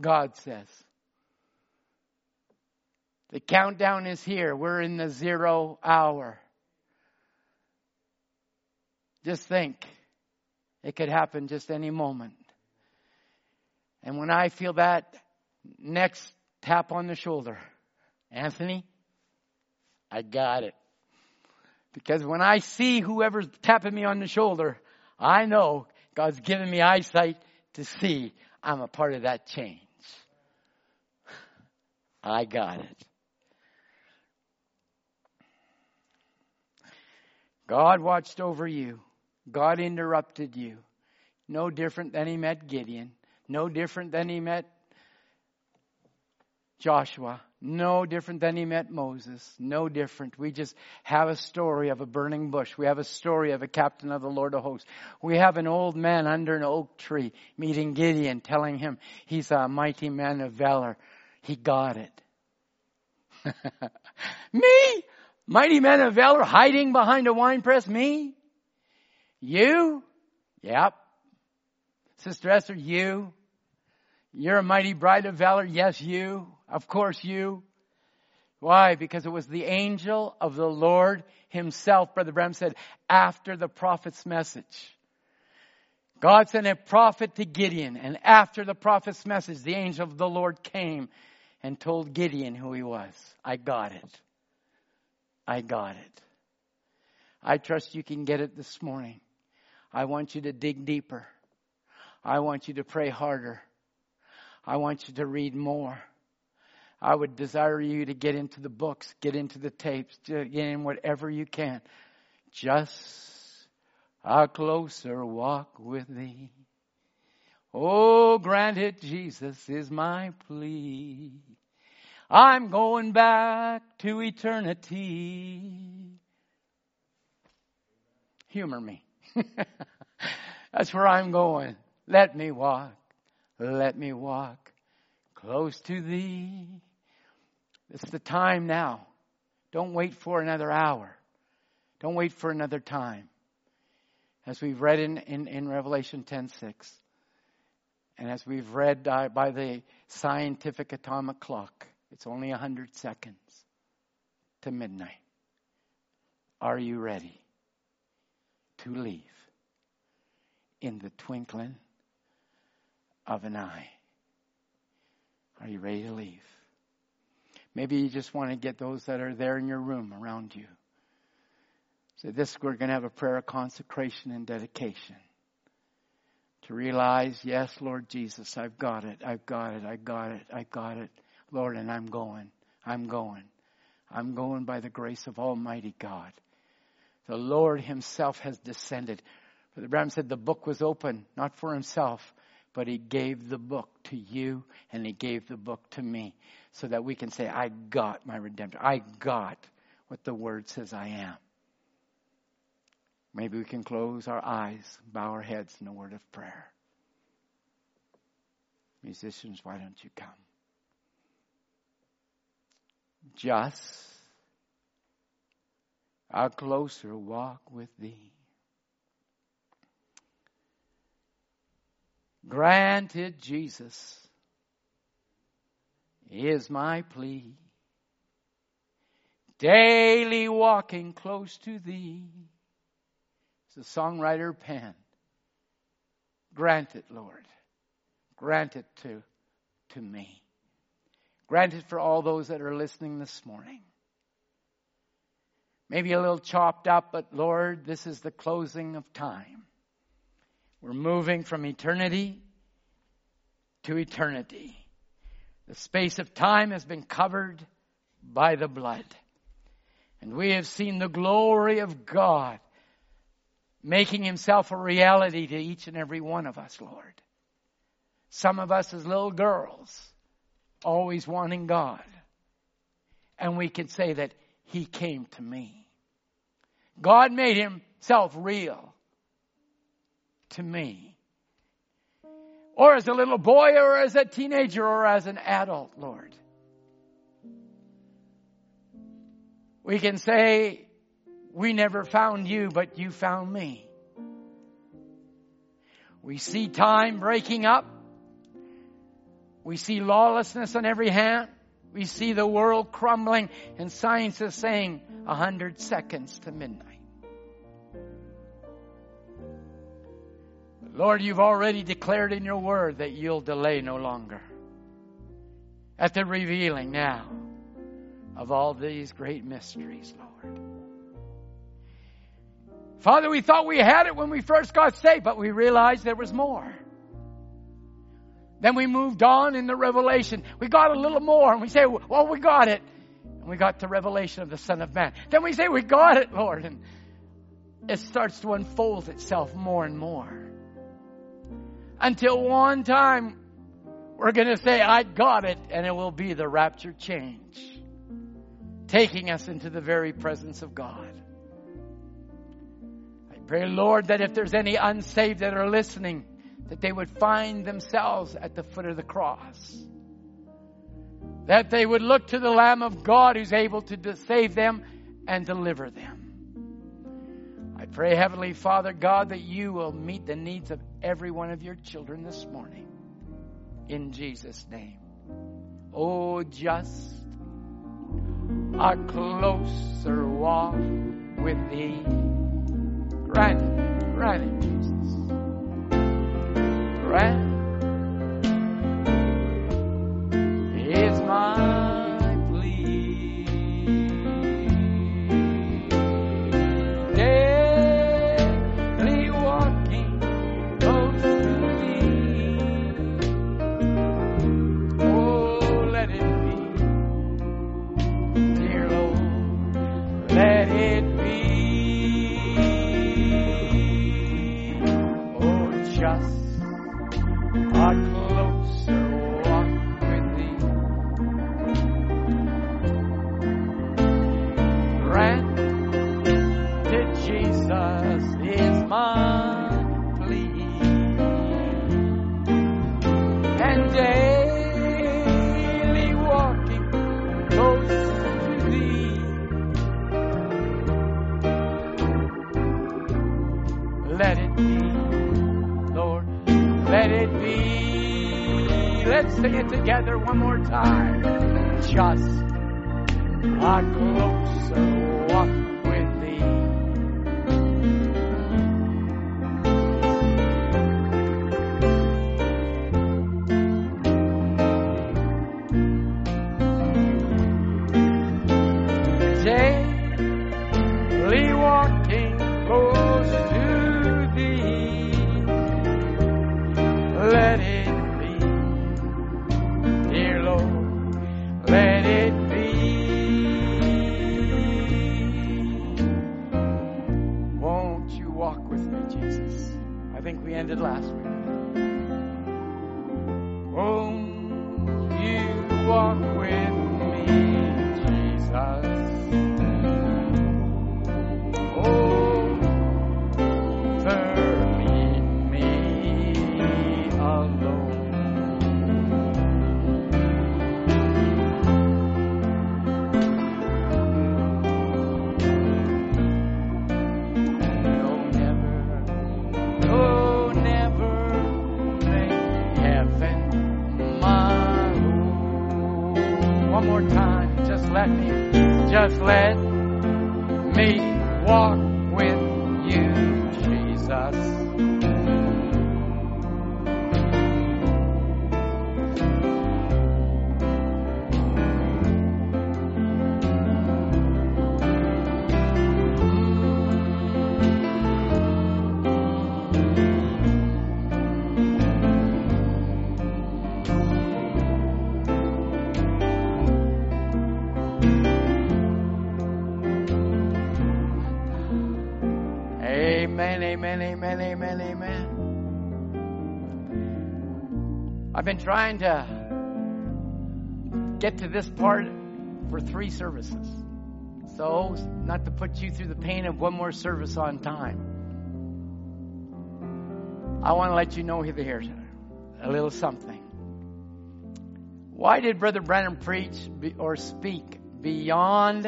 God says. The countdown is here. We're in the zero hour. Just think, it could happen just any moment. And when I feel that next tap on the shoulder, Anthony, I got it. Because when I see whoever's tapping me on the shoulder, I know God's given me eyesight to see I'm a part of that change. I got it. God watched over you. God interrupted you. No different than he met Gideon. No different than he met Joshua. No different than he met Moses. No different. We just have a story of a burning bush. We have a story of a captain of the Lord of hosts. We have an old man under an oak tree meeting Gideon, telling him he's a mighty man of valor. He got it. (laughs) Me? Mighty man of valor hiding behind a wine press? Me? You? Yep. Sister Esther, you? You're a mighty bride of valor? Yes, you. Of course you. Why? Because it was the angel of the Lord himself, Brother Branham said, after the prophet's message. God sent a prophet to Gideon, and after the prophet's message, the angel of the Lord came and told Gideon who he was. I got it. I got it. I trust you can get it this morning. I want you to dig deeper. I want you to pray harder. I want you to read more. I would desire you to get into the books, get into the tapes, get in whatever you can. Just a closer walk with thee. Oh, grant it, Jesus, is my plea. I'm going back to eternity. Humor me. (laughs) That's where I'm going. Let me walk. Let me walk close to thee. It's the time now. Don't wait for another hour. Don't wait for another time. As we've read in, in, in Revelation 10.6, and as we've read uh, by the scientific atomic clock, it's only 100 seconds to midnight. Are you ready to leave in the twinkling of an eye? Are you ready to leave? Maybe you just want to get those that are there in your room around you. So this, we're going to have a prayer of consecration and dedication. To realize, yes, Lord Jesus, I've got it, I've got it, I got it, I got it. Lord, and I'm going, I'm going. I'm going by the grace of Almighty God. The Lord Himself has descended. Brother Branham said the book was open, not for Himself, but He gave the book to you and He gave the book to me so that we can say, I got my redemption. I got what the Word says I am. Maybe we can close our eyes, bow our heads in a word of prayer. Musicians, why don't you come? Just a closer walk with thee. Granted, Jesus is my plea. Daily walking close to thee. It's a songwriter pen. Grant it, Lord. Grant it to, to me. Grant it for all those that are listening this morning. maybe a little chopped up, but Lord, this is the closing of time. We're moving from eternity to eternity. The space of time has been covered by the blood. And we have seen the glory of God making himself a reality to each and every one of us, Lord. Some of us as little girls, always wanting God. And we can say that he came to me. God made himself real to me. Or as a little boy or as a teenager or as an adult, Lord. We can say, we never found you, but you found me. We see time breaking up. We see lawlessness on every hand. We see the world crumbling and science is saying a hundred seconds to midnight. Lord, you've already declared in your word that you'll delay no longer. At the revealing now of all these great mysteries, Lord. Father, we thought we had it when we first got saved, but we realized there was more. Then we moved on in the revelation. We got a little more and we say, well, we got it. And we got the revelation of the Son of Man. Then we say, we got it, Lord. And it starts to unfold itself more and more. Until one time, we're going to say, I got it. And it will be the rapture change. Taking us into the very presence of God. I pray, Lord, that if there's any unsaved that are listening, that they would find themselves at the foot of the cross. That they would look to the Lamb of God who's able to save them and deliver them. Pray, Heavenly Father God, that you will meet the needs of every one of your children this morning. In Jesus' name. Oh, just a closer walk with thee. Grant grant it, Jesus friend is my together one more time. Just a closer I've been trying to get to this part for three services. So, not to put you through the pain of one more service on time. I want to let you know here a little something. Why did Brother Branham preach or speak beyond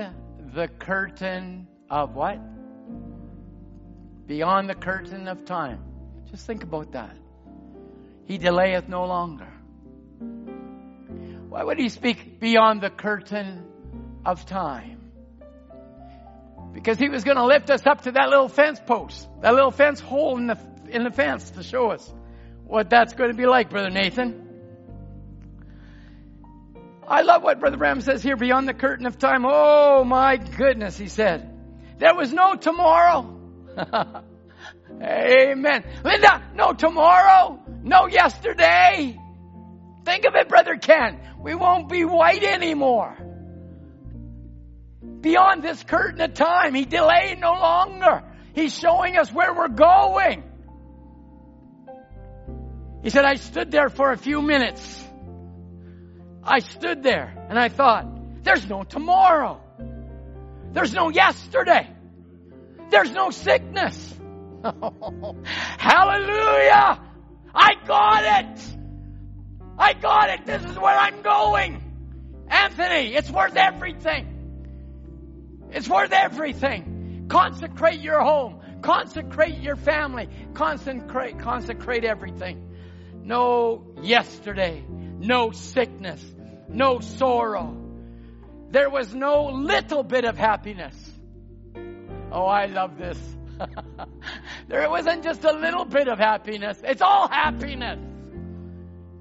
the curtain of what? Beyond the curtain of time. Just think about that. He delayeth no longer. Why would he speak beyond the curtain of time? Because he was going to lift us up to that little fence post, that little fence hole in the, in the fence to show us what that's going to be like, Brother Nathan. I love what Brother Branham says here beyond the curtain of time. Oh my goodness, he said. There was no tomorrow. (laughs) Amen. Linda, no tomorrow, no yesterday. Think of it, Brother Ken. We won't be white anymore. Beyond this curtain of time, he delayed no longer. He's showing us where we're going. He said, I stood there for a few minutes I stood there and I thought, there's no tomorrow. There's no yesterday. There's no sickness. (laughs) Hallelujah! I got it! I got it! This is where I'm going! Anthony, it's worth everything. It's worth everything. Consecrate your home. Consecrate your family. Consecrate, consecrate everything. No yesterday. No sickness no sorrow. There was no little bit of happiness. Oh, I love this. (laughs) there wasn't just a little bit of happiness. It's all happiness.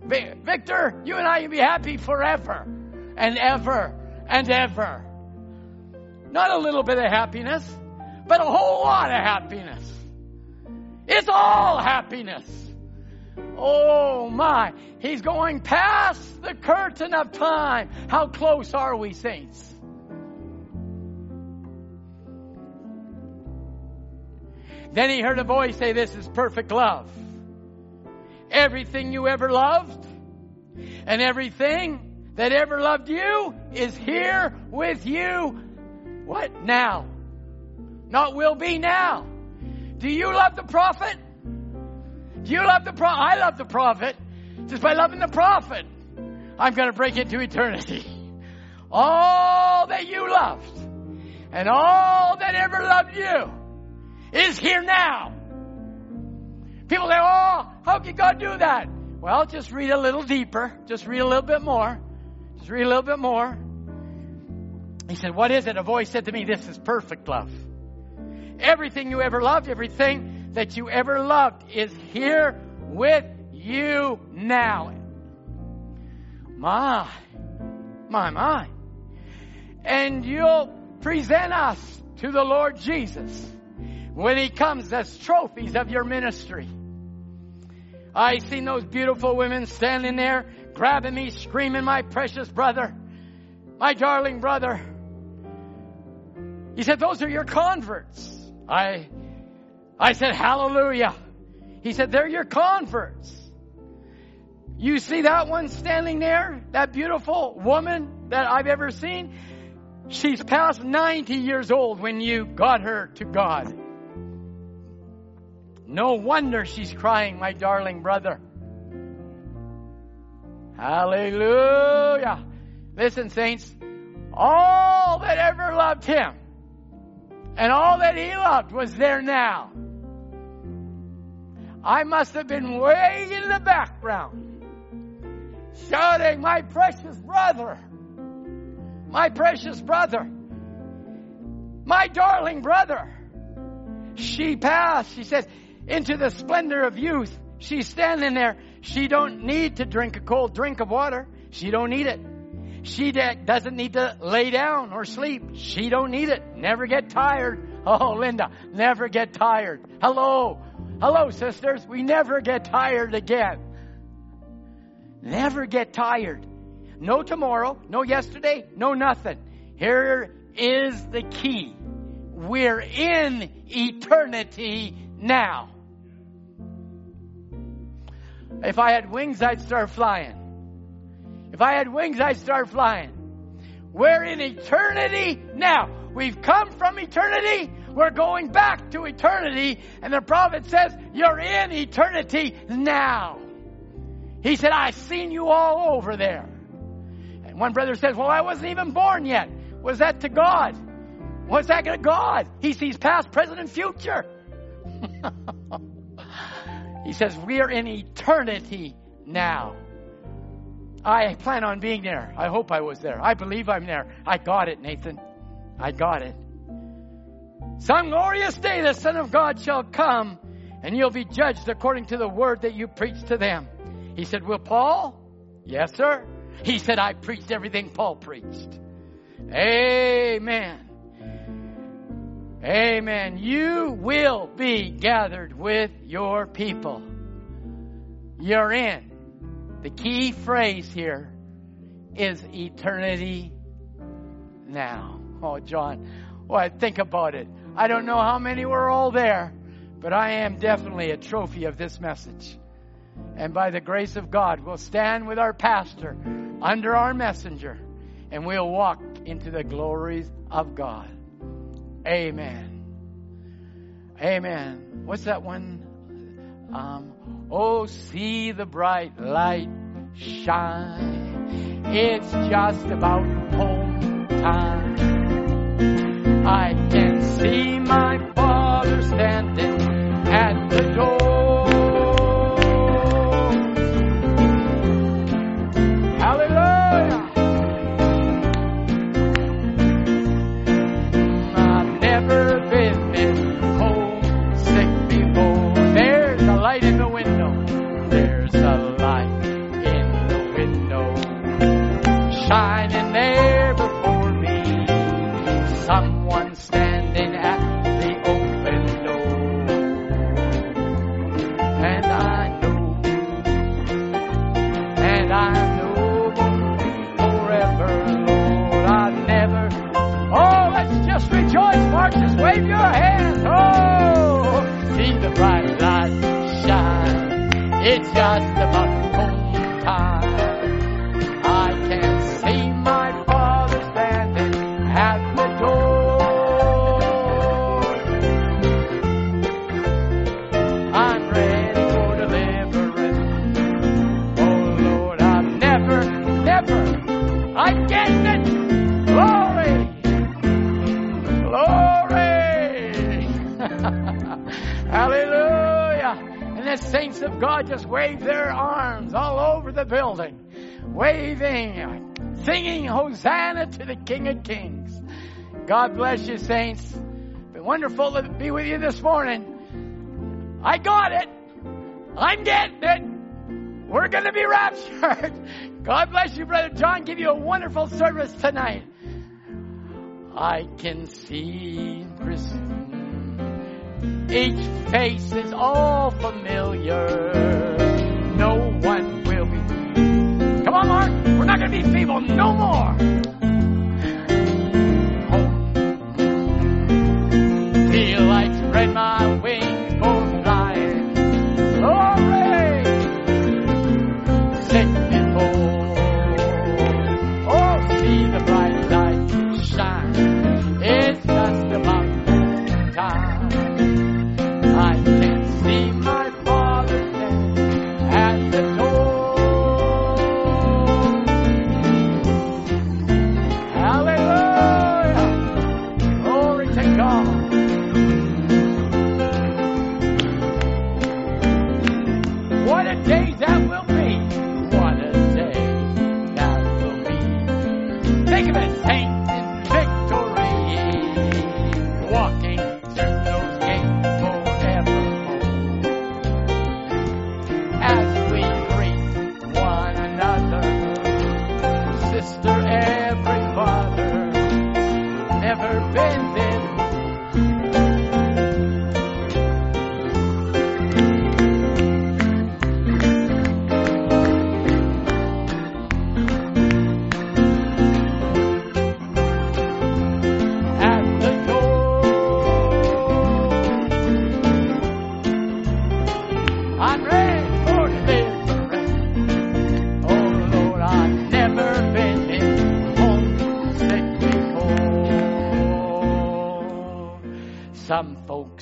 Victor, you and I can be happy forever and ever and ever. Not a little bit of happiness, but a whole lot of happiness. It's all happiness. Oh my, he's going past the curtain of time. How close are we, saints? Then he heard a voice say, This is perfect love. Everything you ever loved and everything that ever loved you is here with you. What? Now. Not will be now. Do you love the prophet? Do you love the prophet? I love the prophet. Just by loving the prophet, I'm going to break into eternity. (laughs) All that you loved and all that ever loved you is here now. People say, oh, how can God do that? Well, just read a little deeper. Just read a little bit more. Just read a little bit more. He said, What is it? A voice said to me, This is perfect love. Everything you ever loved, everything that you ever loved is here with you now. My, my, my. And you'll present us to the Lord Jesus when He comes as trophies of your ministry. I seen those beautiful women standing there, grabbing me, screaming, my precious brother, my darling brother. He said, those are your converts. I I said, Hallelujah. He said, They're your converts. You see that one standing there? That beautiful woman that I've ever seen? She's past 90 years old when you got her to God. No wonder she's crying, my darling brother. Hallelujah. Listen, saints, all that ever loved him and all that he loved was there now. I must have been way in the background, shouting, My precious brother, my precious brother, my darling brother. She passed, she said, into the splendor of youth. She's standing there. She don't need to drink a cold drink of water. She don't need it. She doesn't need to lay down or sleep. She don't need it. Never get tired. Oh, Linda, never get tired. Hello. Hello, sisters. We never get tired again. Never get tired. No tomorrow, no yesterday, no nothing. Here is the key. We're in eternity now. If I had wings, I'd start flying. If I had wings, I'd start flying. We're in eternity now. We've come from eternity. We're going back to eternity. And the prophet says, You're in eternity now. He said, I've seen you all over there. And one brother says, Well, I wasn't even born yet. Was that to God? What's that to God? He sees past, present, and future. (laughs) he says, We are in eternity now. I plan on being there. I hope I was there. I believe I'm there. I got it, Nathan. I got it. Some glorious day the Son of God shall come, and you'll be judged according to the word that you preach to them. He said, Will Paul? Yes, sir. He said, I preached everything Paul preached. Amen. Amen. You will be gathered with your people. You're in. The key phrase here is eternity now. Oh, John, oh, well, think about it. I don't know how many were all there, but I am definitely a trophy of this message. And by the grace of God, we'll stand with our pastor under our messenger and we'll walk into the glories of God. Amen. Amen. What's that one? Um, oh, see the bright light shine. It's just about home time. I can see my father standing at the door. Hosanna to the King of Kings. God bless you, saints. Been wonderful to be with you this morning. I got it. I'm getting it. We're going to be raptured. (laughs) God bless you, Brother John. Give you a wonderful service tonight. I can see each face is all familiar. No one Mark. We're not going to be feeble no more. Feel like spread my wings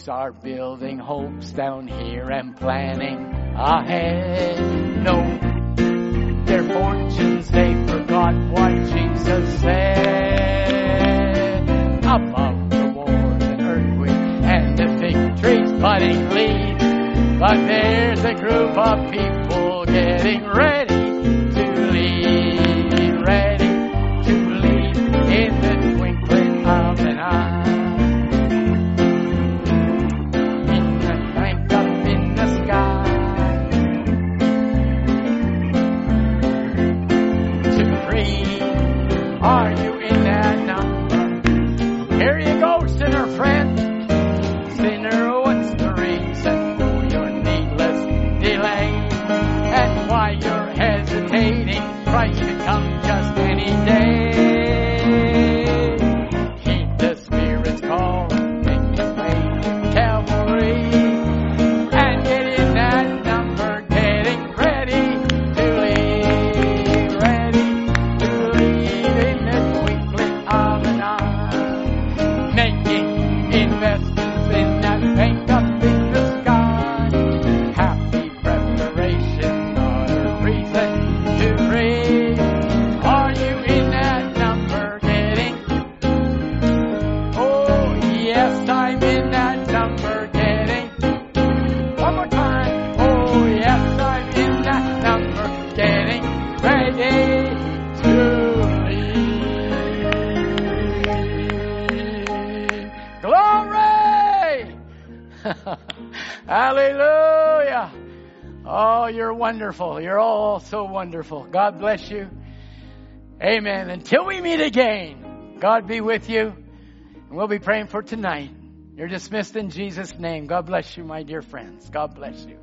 folks are building hopes down here and planning ahead. No, their fortunes they forgot what Jesus said about the wars and earthquakes and the fig trees budding leaves. But there's a group of people just any day. Wonderful. God bless you. Amen. Until we meet again, God be with you. And we'll be praying for tonight. You're dismissed in Jesus' name. God bless you, my dear friends. God bless you.